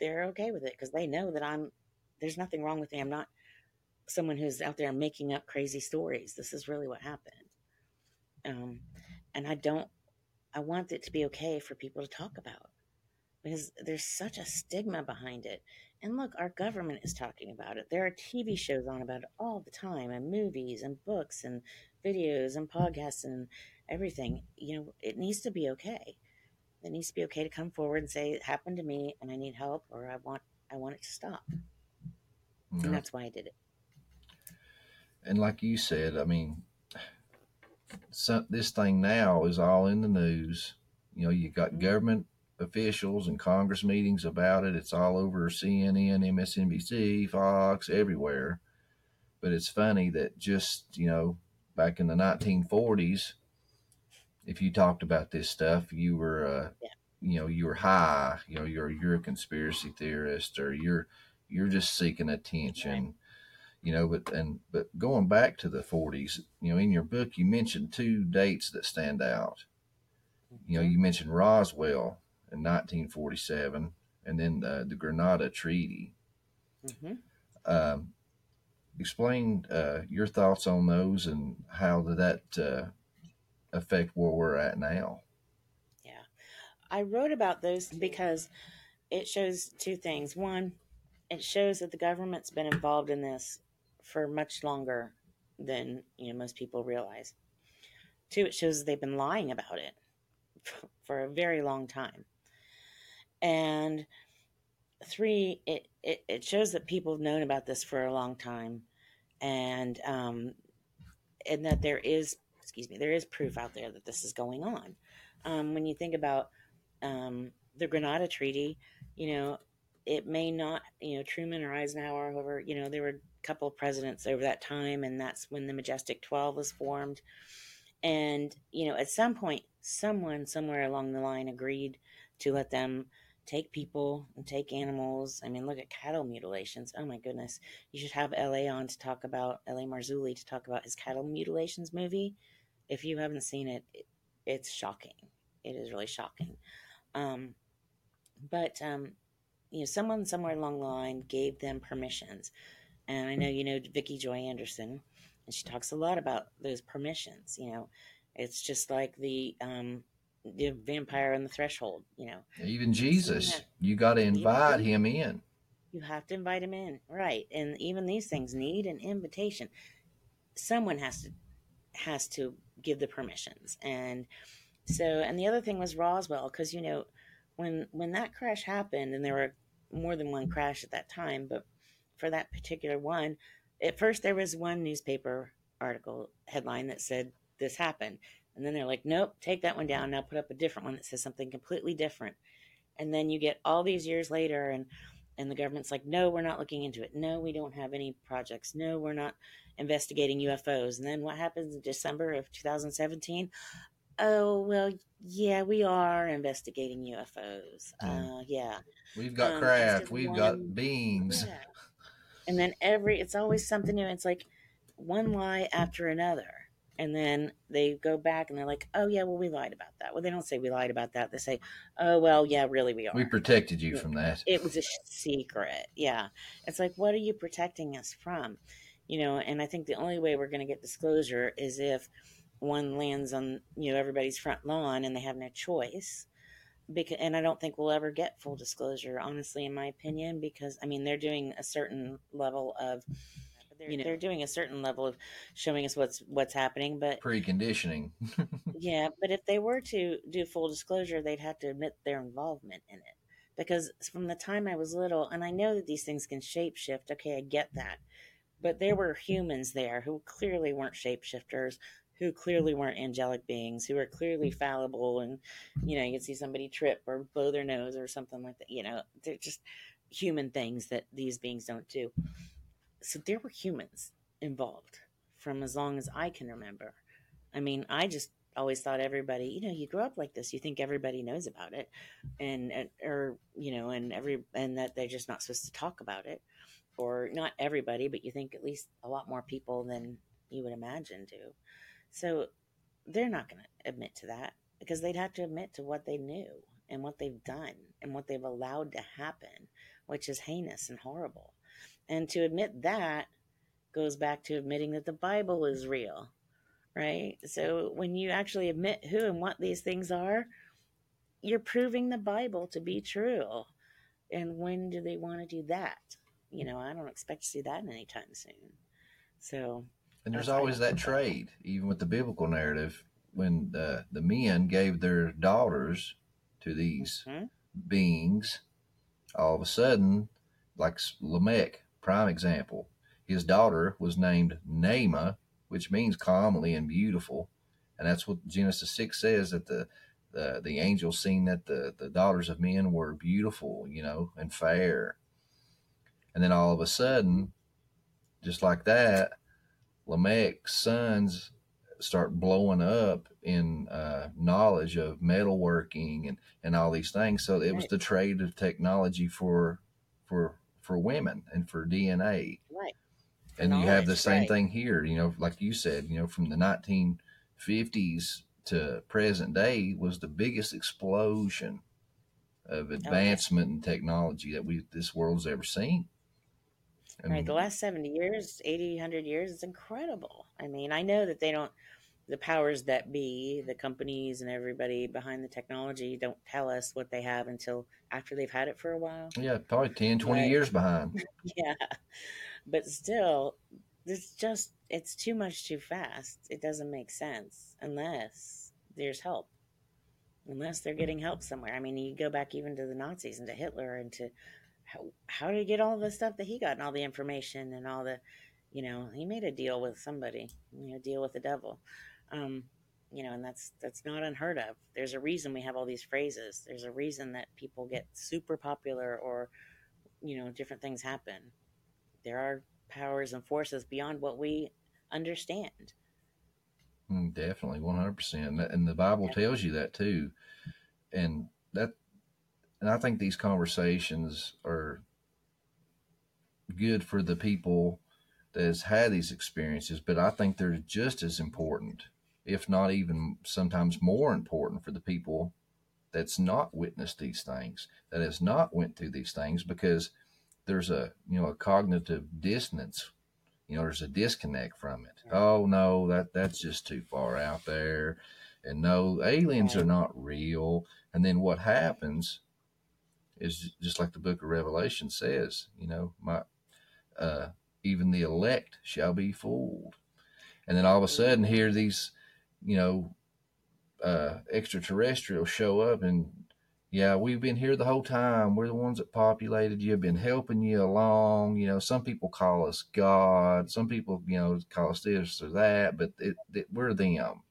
they're okay with it because they know that I'm there's nothing wrong with me. I'm not someone who's out there making up crazy stories. This is really what happened. Um, and I don't I want it to be okay for people to talk about because there's such a stigma behind it. And look, our government is talking about it. There are TV shows on about it all the time, and movies, and books, and videos, and podcasts, and everything. You know, it needs to be okay it needs to be okay to come forward and say it happened to me and I need help or I want I want it to stop. Yeah. And that's why I did it. and like you said, I mean, so, this thing now is all in the news. You know, you got mm-hmm. government officials and Congress meetings about it. It's all over CNN, MSNBC, Fox, everywhere. But it's funny that just, you know, back in the 1940s, if you talked about this stuff, you were, uh, you know, you were high. You know, you're you're a conspiracy theorist, or you're you're just seeking attention. You know, but and but going back to the 40s, you know, in your book you mentioned two dates that stand out. You know, you mentioned Roswell in 1947, and then uh, the Greada Treaty. hmm Um, explain uh, your thoughts on those and how did that uh, affect where we're at now. Yeah. I wrote about those because it shows two things. One, it shows that the government's been involved in this for much longer than you know most people realize. Two, it shows they've been lying about it *laughs* for a very long time. And three, it, it, it shows that people have known about this for a long time and um, and that there is excuse me there is proof out there that this is going on um, when you think about um, the greada treaty you know it may not you know truman or eisenhower however you know there were a couple of presidents over that time and that's when the majestic 12 was formed And, you know, at some point, someone somewhere along the line agreed to let them take people and take animals. I mean, look at cattle mutilations. Oh my goodness. You should have LA on to talk about LA Marzulli to talk about his cattle mutilations movie. If you haven't seen it, it it's shocking. It is really shocking. Um, but um, you know, someone somewhere along the line gave them permissions, and I know you know Vicki Joy Anderson, and she talks a lot about those permissions. You know, it's just like the um, the vampire on the threshold. You know, Even Jesus, you got to invite him in. you have to invite him in, right? And even these things need an invitation. Someone has to has to give the permissions, and so and the other thing was Roswell because you know when when that crash happened, and there were more than one crash at that time, but for that particular one, at first there was one newspaper article headline that said this happened, and then they're like, nope, take that one down. Now put up a different one that says something completely different, and then you get all these years later, and and the government's like, no, we're not looking into it. No, we don't have any projects. No, we're not investigating UFOs. And then what happens in December of 2017? Oh, well, yeah, we are investigating UFOs. Uh, yeah. We've got Um, craft. We've one- got beings. Yeah. And then every, it's always something new. It's like one lie after another. And then they go back and they're like, oh, yeah, well, we lied about that. Well, they don't say we lied about that. They say, oh, well, yeah, really, we are. We protected you from that. It was a secret. Yeah. It's like, what are you protecting us from? You know, and I think the only way we're going to get disclosure is if one lands on, you know, everybody's front lawn and they have no choice. Because, and I don't think we'll ever get full disclosure, honestly, in my opinion, because I mean, they're doing a certain level of, you know, they're doing a certain level of showing us what's what's happening, but Preconditioning. *laughs* yeah, but if they were to do full disclosure, they'd have to admit their involvement in it. Because from the time I was little, and I know that these things can shapeshift, okay, I get that. But there were humans there who clearly weren't shapeshifters, who clearly weren't angelic beings, who were clearly mm. fallible. And, you know, you can see somebody trip or blow their nose or something like that. You know, they're just human things that these beings don't do. So there were humans involved from as long as I can remember. I mean, I just always thought everybody, you know, you grow up like this, you think everybody knows about it, and, and or you know, and every and that they're just not supposed to talk about it, or not everybody, but you think at least a lot more people than you would imagine do. So they're not going to admit to that because they'd have to admit to what they knew and what they've done and what they've allowed to happen, which is heinous and horrible. And to admit that goes back to admitting that the Bible is real, right? So when you actually admit who and what these things are, you're proving the Bible to be true. And when do they want to do that? You know, I don't expect to see that anytime soon. So, And there's always that trade, even with the biblical narrative, when the, the men gave their daughters to these Mhm. beings, all of a sudden, like Lamech, prime example, his daughter was named Naamah, which means calmly and beautiful. And that's what Genesis 6 says that the the, the angel seen that the, the daughters of men were beautiful, you know, and fair. And then all of a sudden, just like that, Lamech's sons start blowing up in uh, knowledge of metalworking and, and all these things. So it was Right. the trade of technology for for for women and for DNA. right. And you have the same right. thing here, you know, like you said, you know, from the 1950s to present day was the biggest explosion Oh, of advancement in technology that we this world's ever seen. I right. The last 70 years, 80, 100 years is incredible. I mean, I know that they don't, the powers that be, the companies and everybody behind the technology don't tell us what they have until after they've had it for a while. yeah, probably 10, 20 Right. years behind. *laughs* yeah but still it's just it's too much too fast it doesn't make sense unless there's help unless they're getting help somewhere i mean you go back even to the nazis and to hitler and to how, how did he get all the stuff that he got and all the information and all the you know he made a deal with somebody you know deal with the devil. Um you know and that's that's not unheard of. There's a reason we have all these phrases. There's a reason that people get super popular or you know different things happen. There are powers and forces beyond what we understand. Mm, definitely, one hundred percent, and the Bible Yeah. tells you that too, and that, and I think these conversations are good for the people that has had these experiences, but I think they're just as important, if not even sometimes more important, for the people that's not witnessed these things, that has not went through these things, because there's a you know a cognitive dissonance you know there's a disconnect from it. Oh no that that's just too far out there. And no aliens are not real. And then what happens is just like the book of revelation says you know my uh even the elect shall be fooled and then all of a sudden here these you know uh extraterrestrials show up and yeah, we've been here the whole time. We're the ones that populated you, been helping you along. You know, some people call us God. Some people, you know, call us this or that, but it, it, we're them.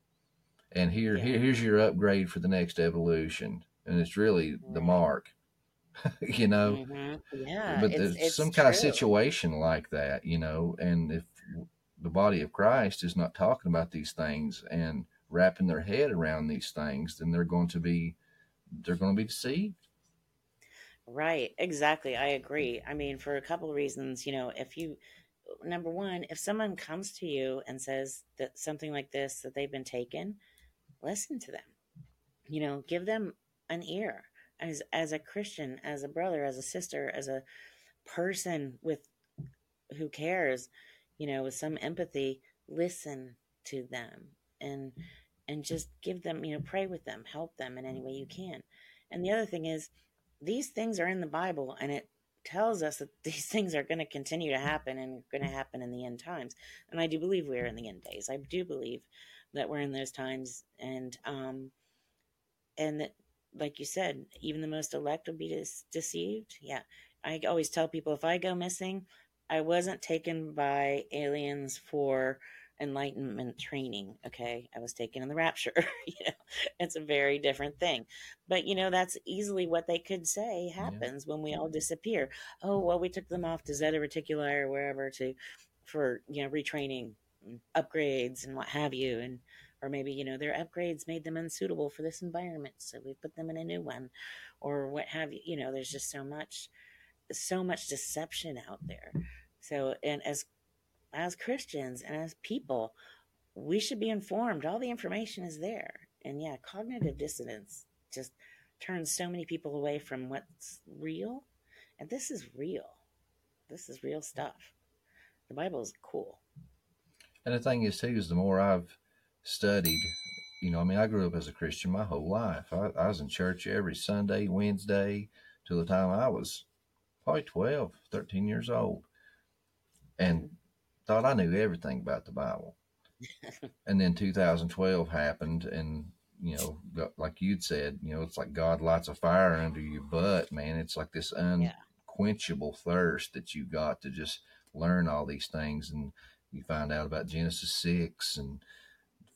And here, Yeah. here, here's your upgrade for the next evolution, and it's really the mark. *laughs* you know, Mhm. Yeah, but it's there's it's some kind of situation like that, you know, and if the body of Christ is not talking about these things and wrapping their head around these things, then they're going to be they're going to be deceived. Right, exactly. I agree. I mean, for a couple of reasons, you know, if you, number one, if someone comes to you and says that something like this, that they've been taken, listen to them. You know, give them an ear. As as a Christian, as a brother, as a sister, as a person with who cares, you know, with some empathy, listen to them and and just give them, you know, pray with them, help them in any way you can. And the other thing is these things are in the Bible and it tells us that *laughs* these things are going to continue to happen and going to happen in the end times. And I do believe we're in the end days. I do believe that we're in those times and um and that like you said, even the most elect would be dis- deceived. Yeah. I always tell people if I go missing, I wasn't taken by aliens for enlightenment training. Okay. I was taken in the rapture. *laughs* you know, it's a very different thing. But, you know, that's easily what they could say happens when we all disappear. Oh, well, we took them off to Zeta Reticuli or wherever to, for, you know, retraining, mm, upgrades and what have you. And, or maybe, you know, their upgrades made them unsuitable for this environment. So we put them in a new one or what have you. You know, there's just so much so much deception out there. So, and as as Christians and as people, we should be informed. All the information is there. And yeah, cognitive dissonance just turns so many people away from what's real. And this is real. This is real stuff. The Bible is cool. And the thing is, too, is the more I've studied, you know, I mean, I grew up as a Christian my whole life. I, I was in church every Sunday, Wednesday, till the time I was probably 12, 13 years old, and thought I knew everything about the Bible. *laughs* and then 2012 happened, and, you know, like you'd said, you know, it's like God lights a fire under your butt, man. It's like this unquenchable thirst that you got to just learn all these things. And you find out about Genesis 6 and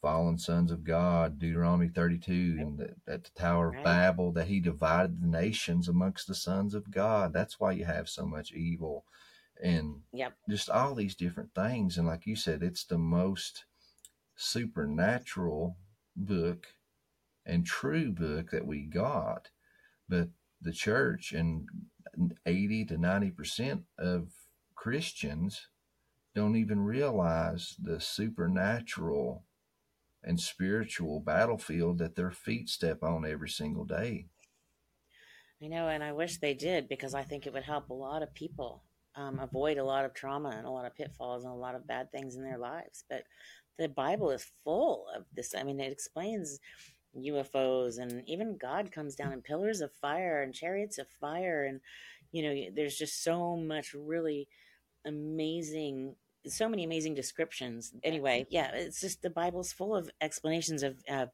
fallen sons of God, Deuteronomy 32, and that, at the Tower of Right. Babel, that he divided the nations amongst the sons of God. That's why you have so much evil and Yep. just all these different things. And like you said, it's the most supernatural book and true book that we got. But the church and 80 to 90% of Christians don't even realize the supernatural and spiritual battlefield that their feet step on every single day. I know, and I wish they did because I think it would help a lot of people um, avoid a lot of trauma and a lot of pitfalls and a lot of bad things in their lives. But the Bible is full of this. I mean, it explains UFOs, and even God comes down in pillars of fire and chariots of fire. And, you know, there's just so much really amazing so many amazing descriptions. Anyway yeah it's just the bible's full of explanations of uh,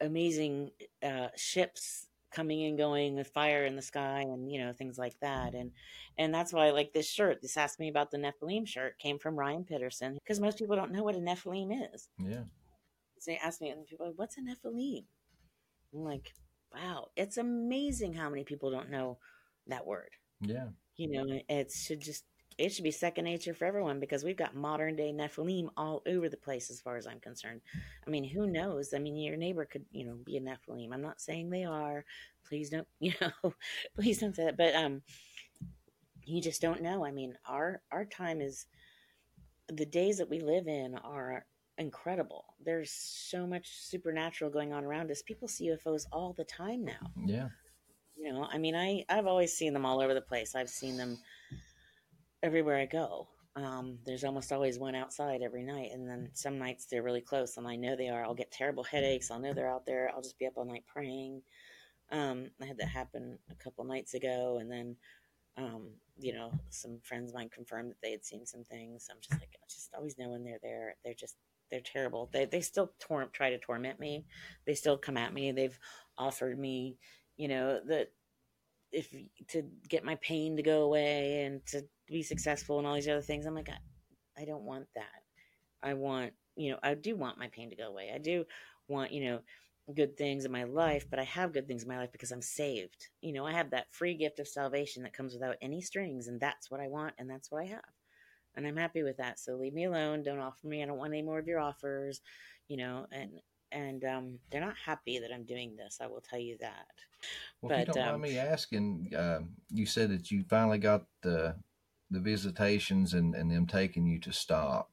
amazing uh, ships coming and going with fire in the sky and you know things like that. And and that's why i like this shirt. This asked me about the nephilim shirt. Came from ryan pitterson because most people don't know what a nephilim is. Yeah. so they ask me and people like, what's a nephilim? I'm like wow it's amazing how many people don't know that word. Yeah. you know it should just it should be second nature for everyone because we've got modern day Nephilim all over the place as far as I'm concerned. I mean, who knows? I mean, your neighbor could, you know, be a Nephilim. I'm not saying they are. Please don't, *laughs* you know, please don't say that. But um you just don't know. I mean, our our time is the days that we live in are incredible. There's so much supernatural going on around us. People see UFOs all the time now. Yeah. You know, I mean, I I've always seen them all over the place. I've seen them everywhere I go. Um, there's almost always one outside every night, and then some nights they're really close, and I know they are. I'll get terrible headaches. I'll know they're out there. I'll just be up all night praying. Um, I had that happen a couple nights ago, and then, um, you know, some friends of mine confirmed that they had seen some things. I'm just like, I just always know when they're there. They're just they're terrible. They they still tor- try to torment me. They still come at me. They've offered me, you know, that if to get my pain to go away and to be successful and all these other things. I'm like, I, I don't want that. I want, you know, I do want my pain to go away. I do want, you know, good things in my life, but I have good things in my life because I'm saved. You know, I have that free gift of salvation that comes without any strings, and that's what I want, and that's what I have. And I'm happy with that. So leave me alone. Don't offer me. I don't want any more of your offers, you know, and and um, they're not happy that I'm doing this. I will tell you that. Well, but if you don't um, mind me asking, um, you said that you finally got the the visitations and, and them taking you to stop.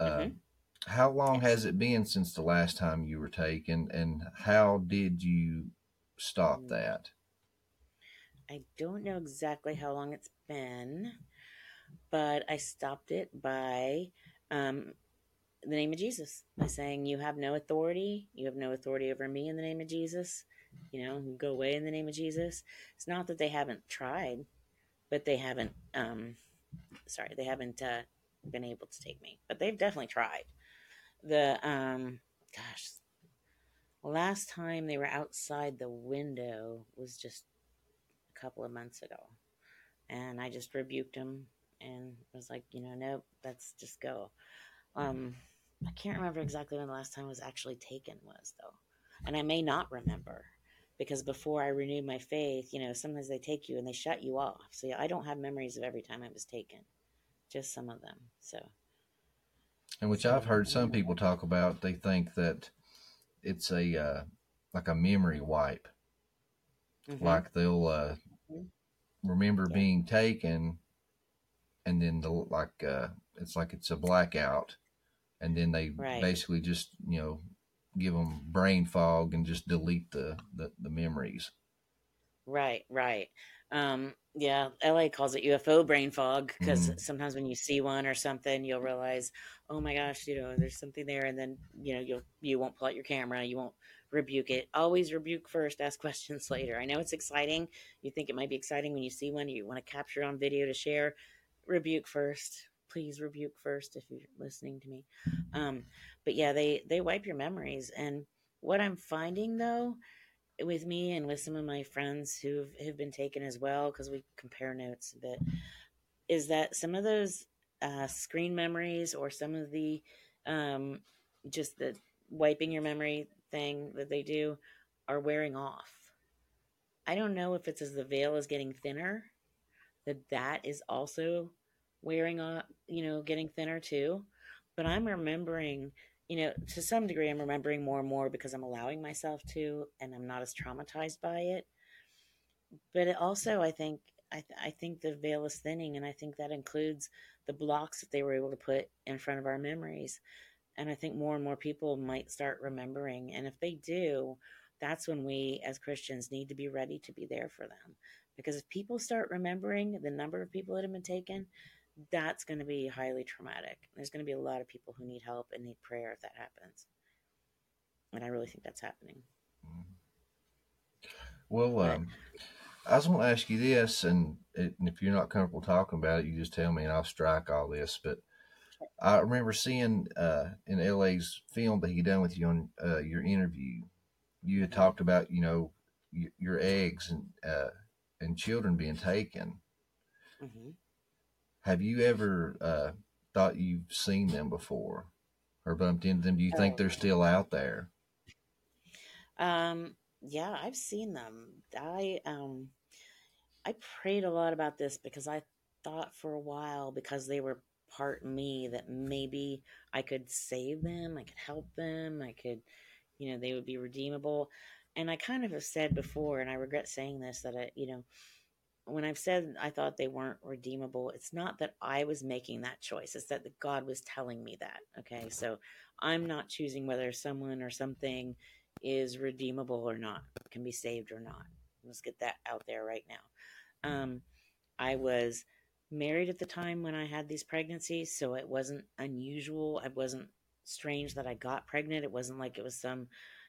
Uh, Mhm. How long has it been since the last time you were taken, and how did you stop Mm. that? I don't know exactly how long it's been, but I stopped it by um, the name of Jesus by saying, "You have no authority. You have no authority over me in the name of Jesus. You know, go away in the name of Jesus." It's not that they haven't tried, but they haven't. Um, sorry, they haven't uh, been able to take me, but they've definitely tried. The um, gosh, last time they were outside the window was just a couple of months ago and I just rebuked them and was like, you know, nope, let's just go. Um, I can't remember exactly when the last time I was actually taken was though, and I may not remember because before I renewed my faith, you know, sometimes they take you and they shut you off. So yeah, I don't have memories of every time I was taken, just some of them. So And which I've heard some people talk about. They think that it's a uh, like a memory wipe, Mhm. like they'll uh, remember being taken, and then the like uh, it's like it's a blackout, and then they Right. basically just you know give them brain fog and just delete the the, the memories. Right, right. Um, yeah, LA calls it UFO brain fog because Mhm. sometimes when you see one or something, you'll realize, oh my gosh, you know, there's something there, and then you know you'll you won't pull out your camera, you won't rebuke it. Always rebuke first, ask questions *laughs* later. I know it's exciting. You think it might be exciting when you see one, you want to capture on video to share. Rebuke first, please rebuke first if you're listening to me. Um, but yeah, they they wipe your memories, and what I'm finding though with me and with some of my friends who have been taken as well because we compare notes a bit is that some of those uh, screen memories or some of the um, just the wiping your memory thing that they do are wearing off i don't know if it's as the veil is getting thinner that that is also wearing off you know getting thinner too but i'm remembering you know, to some degree, I'm remembering more and more because I'm allowing myself to, and I'm not as traumatized by it. But it also, I think, I, th- I think the veil is thinning, and I think that includes the blocks that they were able to put in front of our memories. And I think more and more people might start remembering, and if they do, that's when we as Christians need to be ready to be there for them. Because if people start remembering the number of people that have been taken, that's going to be highly traumatic. There's going to be a lot of people who need help and need prayer if that happens. And I really think that's happening. Well, um, I just want to ask you this, and, it, and if you're not comfortable talking about it, you just tell me, and I'll strike all this. But I remember seeing uh, in LA's film that he done with you on uh, your interview, you had talked about you know y- your eggs and uh, and children being taken. hmm Have you ever uh, thought you've seen them before or bumped into them? Do you think they're still out there? Um, yeah, I've seen them. I um, I prayed a lot about this because I thought for a while because they were part me that maybe I could save them, I could help them, I could, you know, they would be redeemable. And I kind of have said before, and I regret saying this, that I, you know, when I've said I thought they weren't redeemable, it's not that I was making that choice. It's that God was telling me that. Okay. So I'm not choosing whether someone or something is redeemable or not, can be saved or not. Let's get that out there right now. Um, I was married at the time when I had these pregnancies, so it wasn't unusual. It wasn't strange that I got pregnant. It wasn't like it was some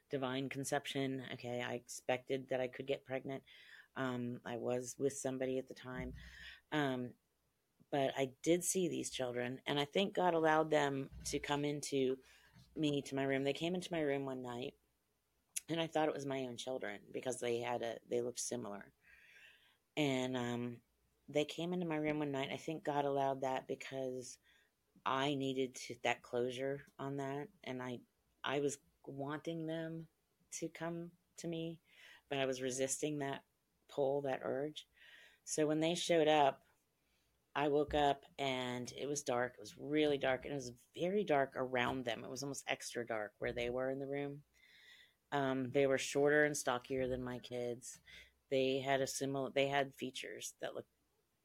divine conception. Okay, I expected that I could get pregnant. Um, I was with somebody at the time. Um, but I did see these children, and I think God allowed them to come into me to my room. They came into my room one night, and I thought it was my own children because they had a they looked similar. And um, they came into my room one night. I think God allowed that because I needed to, that closure on that, and I I was wanting them to come to me, but I was resisting that pull, that urge. So when they showed up, I woke up and it was dark. It was really dark, and it was very dark around them. It was almost extra dark where they were in the room. Um, they were shorter and stockier than my kids. They had a similar. They had features that looked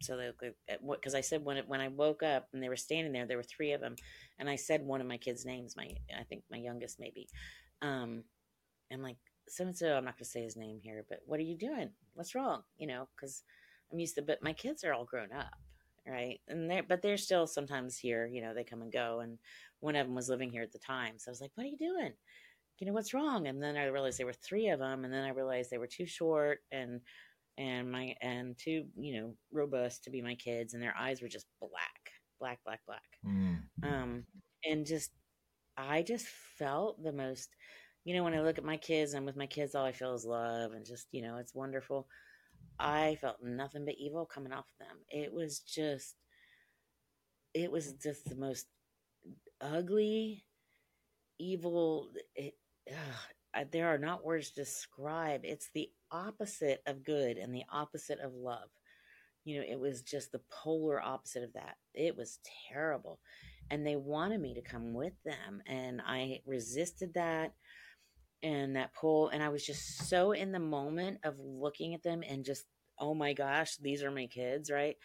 so they look like, because I said when it, when I woke up and they were standing there, there were three of them, and I said one of my kids' names. My I think my youngest maybe. Um, and like so and so, I'm not gonna say his name here, but what are you doing? What's wrong? You know, because I'm used to. But my kids are all grown up, right? And they're but they're still sometimes here. You know, they come and go. And one of them was living here at the time, so I was like, "What are you doing?" You know, what's wrong? And then I realized there were three of them, and then I realized they were too short and and my and too you know robust to be my kids and their eyes were just black black black black mm. um and just i just felt the most you know when i look at my kids and with my kids all i feel is love and just you know it's wonderful i felt nothing but evil coming off of them it was just it was just the most ugly evil it, ugh, there are not words to describe it's the opposite of good and the opposite of love. You know, it was just the polar opposite of that. It was terrible. And they wanted me to come with them. And I resisted that and that pool And I was just so in the moment of looking at them and just, oh my gosh, these are my kids, right?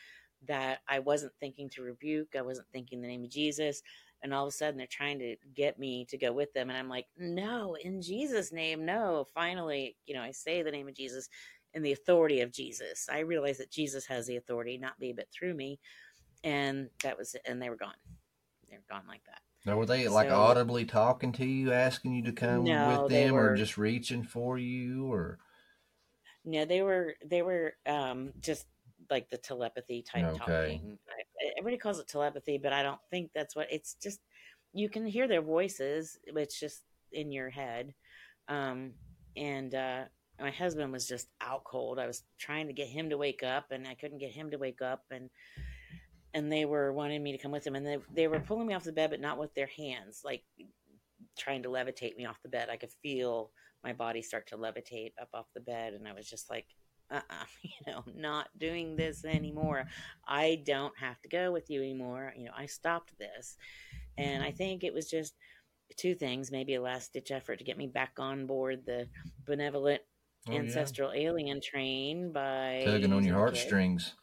That I wasn't thinking to rebuke. I wasn't thinking the name of Jesus and all of a sudden they're trying to get me to go with them and i'm like no in jesus name no finally you know i say the name of jesus in the authority of jesus i realize that jesus has the authority not me but through me and that was it and they were gone they were gone like that now were they like so, audibly talking to you asking you to come no, with them were, or just reaching for you or no they were they were um just like the telepathy type okay. talking. everybody calls it telepathy, but I don't think that's what it's just. You can hear their voices, it's just in your head. Um, and uh, my husband was just out cold. I was trying to get him to wake up, and I couldn't get him to wake up, and and they were wanting me to come with them, and they they were pulling me off the bed, but not with their hands, like trying to levitate me off the bed. I could feel my body start to levitate up off the bed, and I was just like, uh-uh, *laughs* you know, not doing this anymore. I don't have to go with you anymore. You know, I stopped this. And I think it was just two things, maybe a last ditch effort to get me back on board the benevolent oh, ancestral yeah. alien train by tugging on your heartstrings.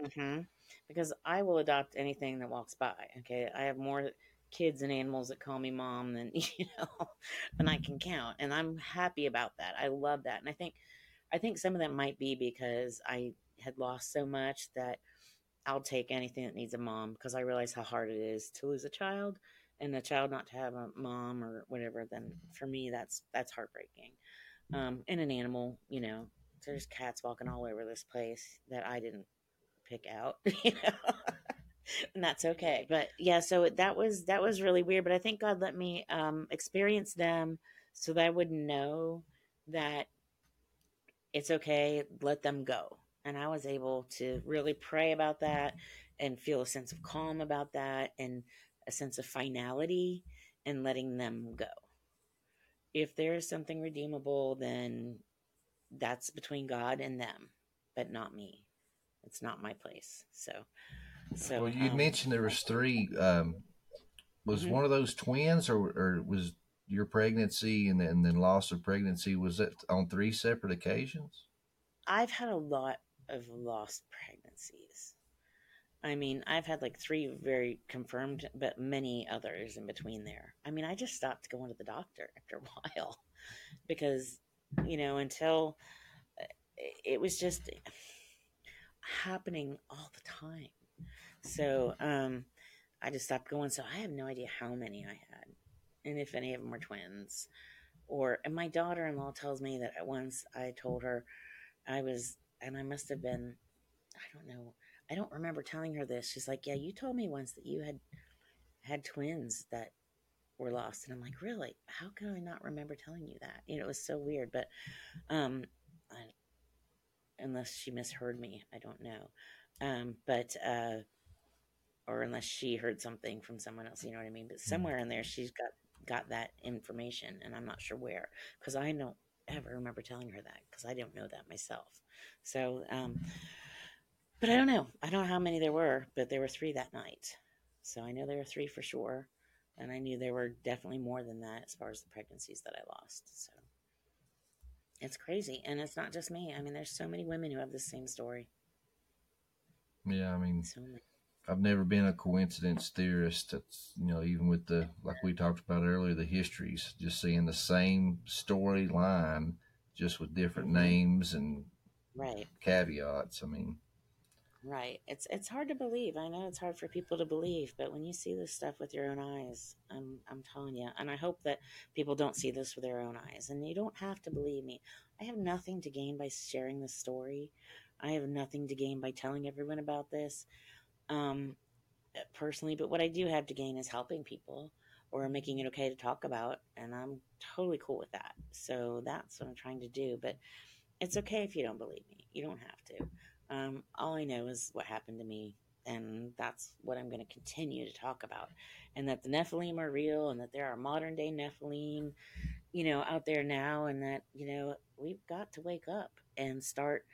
Mm-hmm. Because I will adopt anything that walks by. Okay. I have more kids and animals that call me mom than, *laughs* you know, than I can count. And I'm happy about that. I love that. And I think I think some of that might be because I had lost so much that I'll take anything that needs a mom because I realize how hard it is to lose a child and a child not to have a mom or whatever. Then for me, that's that's heartbreaking. Um, and an animal, you know, there's cats walking all over this place that I didn't pick out, *laughs* you know. and that's okay. But yeah, so that was that was really weird. But I think God let me um, experience them so that I would know that it's okay, let them go. And I was able to really pray about that and feel a sense of calm about that and a sense of finality and letting them go. If there is something redeemable, then that's between God and them, but not me. It's not my place. So, so well, you um, mentioned there was three. Um, was Mhm. one of those twins, or or was your pregnancy and then, and then loss of pregnancy was it on three separate occasions? I've had a lot of lost pregnancies. I mean, I've had like three very confirmed, but many others in between there. I mean, I just stopped going to the doctor after a *laughs* while because, you know, until uh, it was just happening all the time. So, um, I just stopped going. So I have no idea how many I had and if any of them were twins. Or, and my daughter in law tells me that at once I told her I was, and I must have been, I don't know, I don't remember telling her this. She's like, Yeah, you told me once that you had had twins that were lost. And I'm like, Really? How can I not remember telling you that? You know, it was so weird. But, um, I, unless she misheard me, I don't know. Um, but, uh, or unless she heard something from someone else, you know what I mean? But somewhere in there, she's got got that information, and I'm not sure where because I don't ever remember telling her that because I don't know that myself. So, um, but I don't know. I don't know how many there were, but there were three that night. So I know there were three for sure, and I knew there were definitely more than that as far as the pregnancies that I lost. So it's crazy, and it's not just me. I mean, there's so many women who have the same story. Yeah, I mean, So. I've never been a coincidence theorist. That's you know, even with the like we talked about earlier, the histories, just seeing the same storyline, just with different Mhm. names and Right. caveats. I mean, Right. It's it's hard to believe. I know it's hard for people to believe, but when you see this stuff with your own eyes, I'm I'm telling you, and I hope that people don't see this with their own eyes. And you don't have to believe me. I have nothing to gain by sharing this story. I have nothing to gain by telling everyone about this. Um personally, but what I do have to gain is helping people or making it okay to talk about, and I'm totally cool with that. So that's what I'm trying to do, but it's okay if you don't believe me. You don't have to. Um, all I know is what happened to me, and that's what I'm going to continue to talk about. And that the Nephilim are real, and that there are modern day Nephilim, you know, out there now, and that, you know, we've got to wake up and start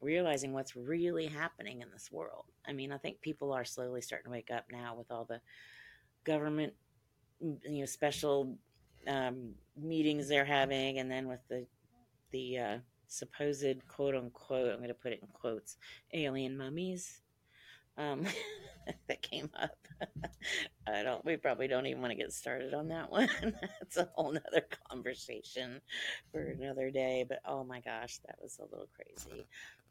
realizing what's really happening in this world. I mean, I think people are slowly starting to wake up now with all the government, you know, special um, meetings they're having, and then with the the uh, supposed quote unquote, I'm going to put it in quotes, alien mummies um, *laughs* that came up. *laughs* I don't. We probably don't even want to get started on that one. *laughs* That's a whole nother conversation for another day. But oh my gosh, that was a little crazy.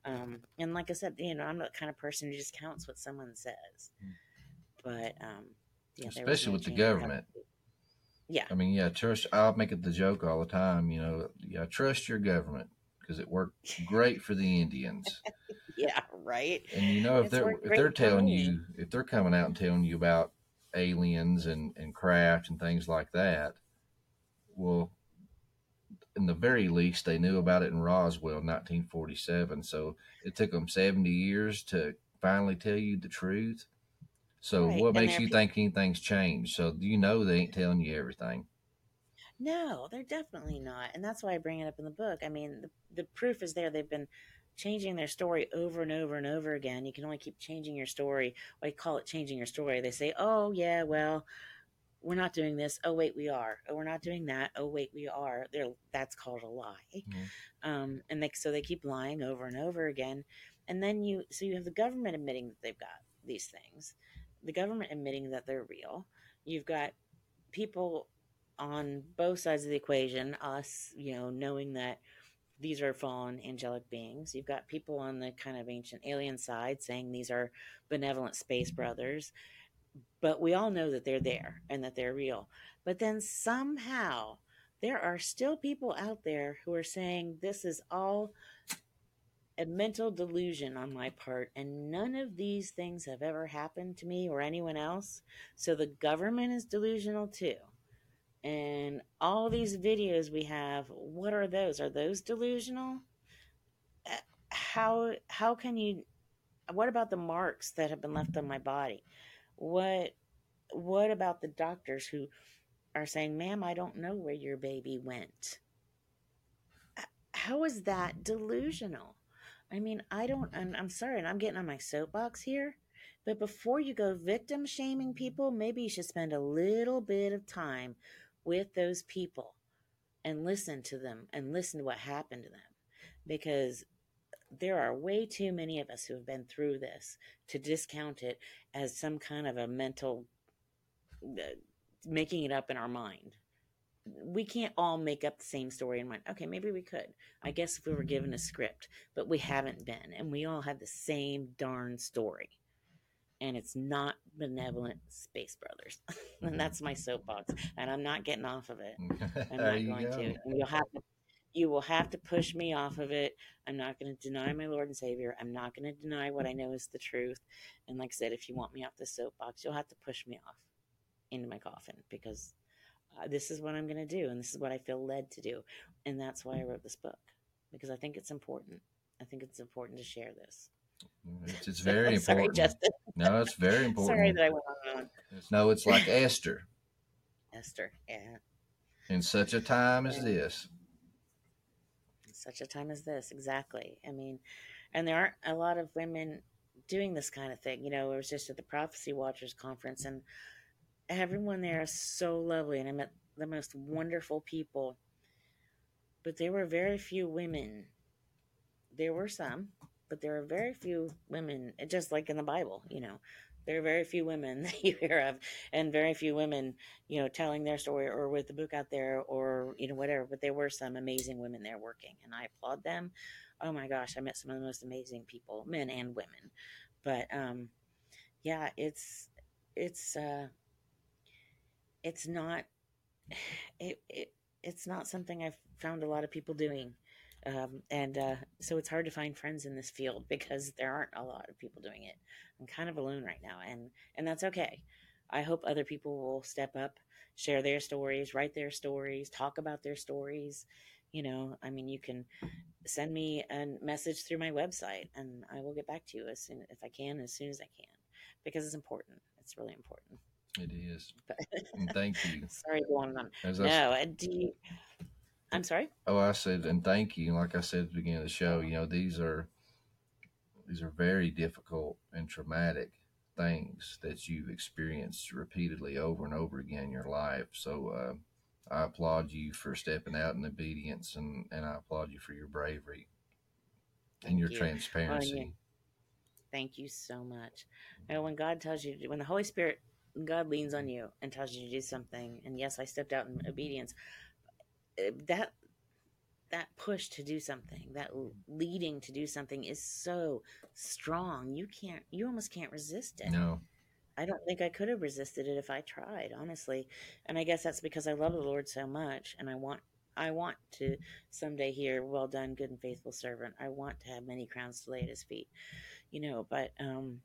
Um, and like I said, you know, I'm the kind of person who just counts what someone says. But um, yeah, especially with the government. Yeah. I mean, yeah, trust. I'll make it the joke all the time. You know, yeah, trust your government because it worked great for the Indians. *laughs* Yeah, right. And you know, if It's they're if they're telling you, if they're coming out and telling you about aliens and and craft and things like that, well, in the very least, they knew about it in Roswell, 1947. So it took them 70 years to finally tell you the truth. So Right, what and makes you think anything's changed? So you know they ain't telling you everything. No, they're definitely not. And that's why I bring it up in the book. I mean, the, the proof is there. They've been changing their story over and over and over again. You can only keep changing your story. I call it changing your story. They say, oh, yeah, well, we're not doing this. Oh, wait, we are. Oh, we're not doing that. Oh, wait, we are. They're, that's called a lie. Um, and they, so they keep lying over and over again. And then you, so you have the government admitting that they've got these things, the government admitting that they're real. You've got people on both sides of the equation, us, you know, knowing that these are fallen angelic beings. You've got people on the kind of ancient alien side saying these are benevolent space brothers. But we all know that they're there and that they're real. But then somehow there are still people out there who are saying this is all a mental delusion on my part, and none of these things have ever happened to me or anyone else. So the government is delusional too. And all these videos we have, what are those? Are those delusional? Uh, How how can you what about the marks that have been left on my body? What what about the doctors who are saying, "Ma'am, I don't know where your baby went." How is that delusional? I mean, I don't, I'm, I'm sorry, and I'm getting on my soapbox here, but before you go victim shaming people, maybe you should spend a little bit of time with those people and listen to them and listen to what happened to them because there are way too many of us who have been through this to discount it as some kind of a mental uh, making it up in our mind. We can't all make up the same story in mind. Okay, maybe we could. I guess if we were given a script, but we haven't been, and we all have the same darn story. And it's not benevolent space brothers. *laughs* and mm-hmm. that's my soapbox. And I'm not getting off of it. Mm-hmm. *laughs* I'm not going go. to. And you'll have to you will have to push me off of it. I'm not going to deny my Lord and Savior. I'm not going to deny what I know is the truth. And like I said, if you want me off the soapbox, you'll have to push me off into my coffin because uh, this is what I'm going to do. And this is what I feel led to do. And that's why I wrote this book because I think it's important. I think it's important to share this. Mm-hmm. It's, it's *laughs* very Sorry, important. Justin. No, it's very *laughs* important. Sorry that I went on and on. No, it's like Esther. Esther, yeah. In such a time as this, such a time as this exactly i mean and there aren't a lot of women doing this kind of thing you know i was just at the prophecy watchers conference and everyone there is so lovely and i met the most wonderful people but there were very few women there were some but there are very few women just like in the bible you know. There are very few women *laughs* that you hear of and very few women you know telling their story or with the book out there or you know whatever but there were some amazing women there working and i applaud them. Oh my gosh i met some of the most amazing people men and women. But um yeah it's it's uh it's not *sighs* it, it it's not something i've found a lot of people doing um, and uh, so it's hard to find friends in this field *laughs* because there aren't a lot of people doing it. I'm kind of alone right now, and and that's okay. I hope other people will step up, share their stories, write their stories, talk about their stories. You know, I mean, you can send me a message through my website, and I will get back to you as soon if I can, as soon as I can, because it's important. It's really important. it is. And thank you. *laughs* Sorry, to go on. As I No, uh, do you, I'm sorry. Oh, I said, and thank you. Like I said at the beginning of the show, you know, these are these are very difficult and traumatic things that you've experienced repeatedly over and over again in your life. So uh, I applaud you for stepping out in obedience, and and I applaud you for your bravery and your you. Transparency. yeah. Thank you so much. Know, when God tells you, to, when the Holy Spirit, God leans on you and tells you to do something, and yes, I stepped out in obedience. Uh, That that push to do something, that leading to do something, is so strong. You can't, you almost can't resist it. No, I don't think I could have resisted it if I tried, honestly. And I guess that's because I love the Lord so much and I want I want to someday hear, well done, good and faithful servant. I want to have many crowns to lay at his feet. You know, but um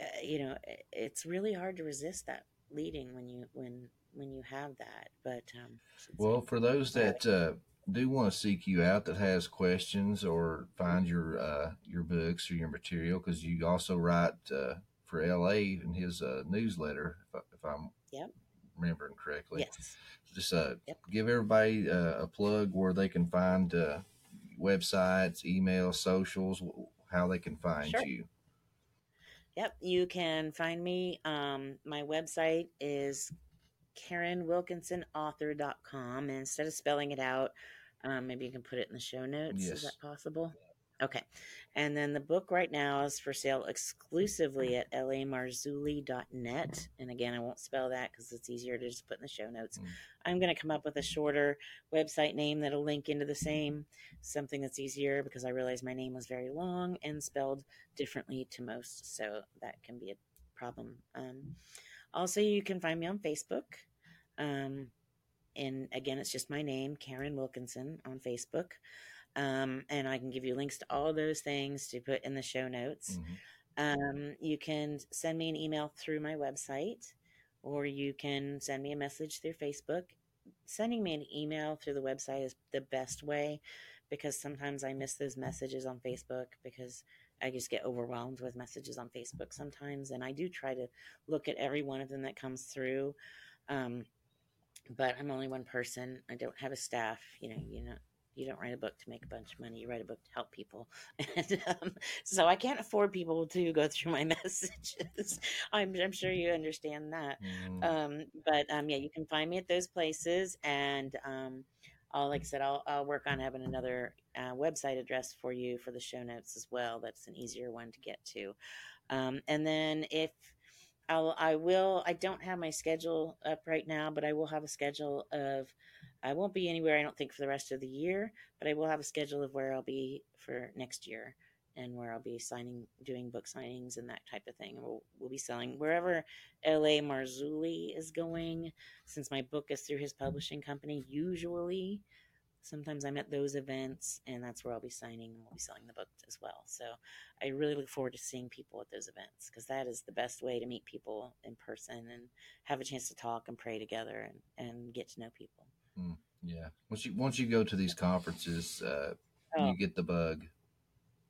uh, you know, it's really hard to resist that leading when you when when you have that. But um Well, for those that uh, do want to seek you out, that has questions or find your uh, your books or your material, because you also write uh, for LA in his uh, newsletter, if, if I'm Yep. remembering correctly. Yes. Just uh, give everybody uh, a plug where they can find uh, websites, email, socials, how they can find Sure. you. Yep, you can find me. Um, my website is KarinWilkinsonAuthor.com. And instead of spelling it out, um, maybe you can put it in the show notes. Yes. Is that possible? Okay. And then the book right now is for sale exclusively at lamarzulli.net. And again, I won't spell that because it's easier to just put in the show notes. I'm going to come up with a shorter website name that'll link into the same, something that's easier because I realized my name was very long and spelled differently to most. So that can be a problem. Um, also, you can find me on Facebook. Um, and again, it's just my name, Karin Wilkinson, on Facebook. Um, and I can give you links to all those things to put in the show notes. Um, you can send me an email through my website, or you can send me a message through Facebook. Sending me an email through the website is the best way because sometimes I miss those messages on Facebook because I just get overwhelmed with messages on Facebook sometimes. And I do try to look at every one of them that comes through. Um, but I'm only one person. I don't have a staff. You know, you know, you don't write a book to make a bunch of money. You write a book to help people. *laughs* And um, so I can't afford people to go through my *laughs* messages. I'm, I'm sure you understand that. Mm. Um, but um, yeah, you can find me at those places. And um, I'll, like I said, I'll, I'll work on having another uh, website address for you for the show notes as well. That's an easier one to get to. Um, and then if I'll, I will, I don't have my schedule up right now, but I will have a schedule of, I won't be anywhere, I don't think, for the rest of the year, but I will have a schedule of where I'll be for next year and where I'll be signing, doing book signings and that type of thing. We'll, we'll be selling wherever L.A. Marzulli is going, since my book is through his publishing company, usually sometimes I'm at those events, and that's where I'll be signing and we'll be selling the book as well. So I really look forward to seeing people at those events because that is the best way to meet people in person and have a chance to talk and pray together and, and get to know people. Mm, yeah. Once you once you go to these conferences, uh, Oh. you get the bug.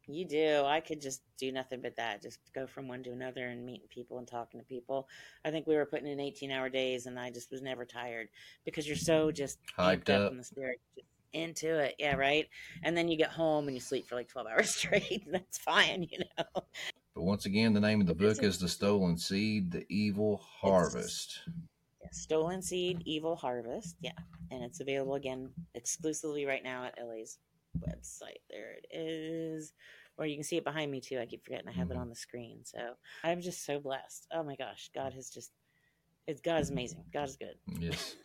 You do. I could just do nothing but that. Just go from one to another and meeting people and talking to people. I think we were putting in 18 hour days and I just was never tired because you're so just Hyped amped up. in the spirit. Just into it. Yeah, right. And then you get home and you sleep for like 12 hours *laughs* straight. That's fine, you know. But once again, the name of the book is The Stolen Seed, The Evil Harvest. Yeah, Stolen Seed, Evil Harvest. Yeah. And it's available again exclusively right now at LA's website. There it is. Or you can see it behind me too. I keep forgetting I have it mm-hmm. on the screen. So I'm just so blessed. Oh my gosh. God has just, it's God is amazing. God is good. Yes. *laughs*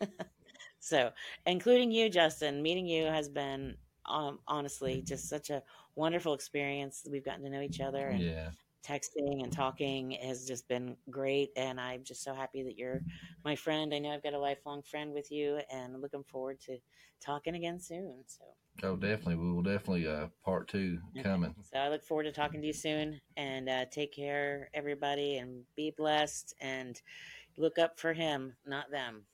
So, including you, Justin, meeting you has been um, honestly just such a wonderful experience. We've gotten to know each other and Yeah. texting and talking has just been great. And I'm just so happy that you're my friend. I know I've got a lifelong friend with you and I'm looking forward to talking again soon. So, Oh, definitely. We will definitely uh part two coming. so I look forward to talking to you soon and uh, take care, everybody, and be blessed and look up for him, not them.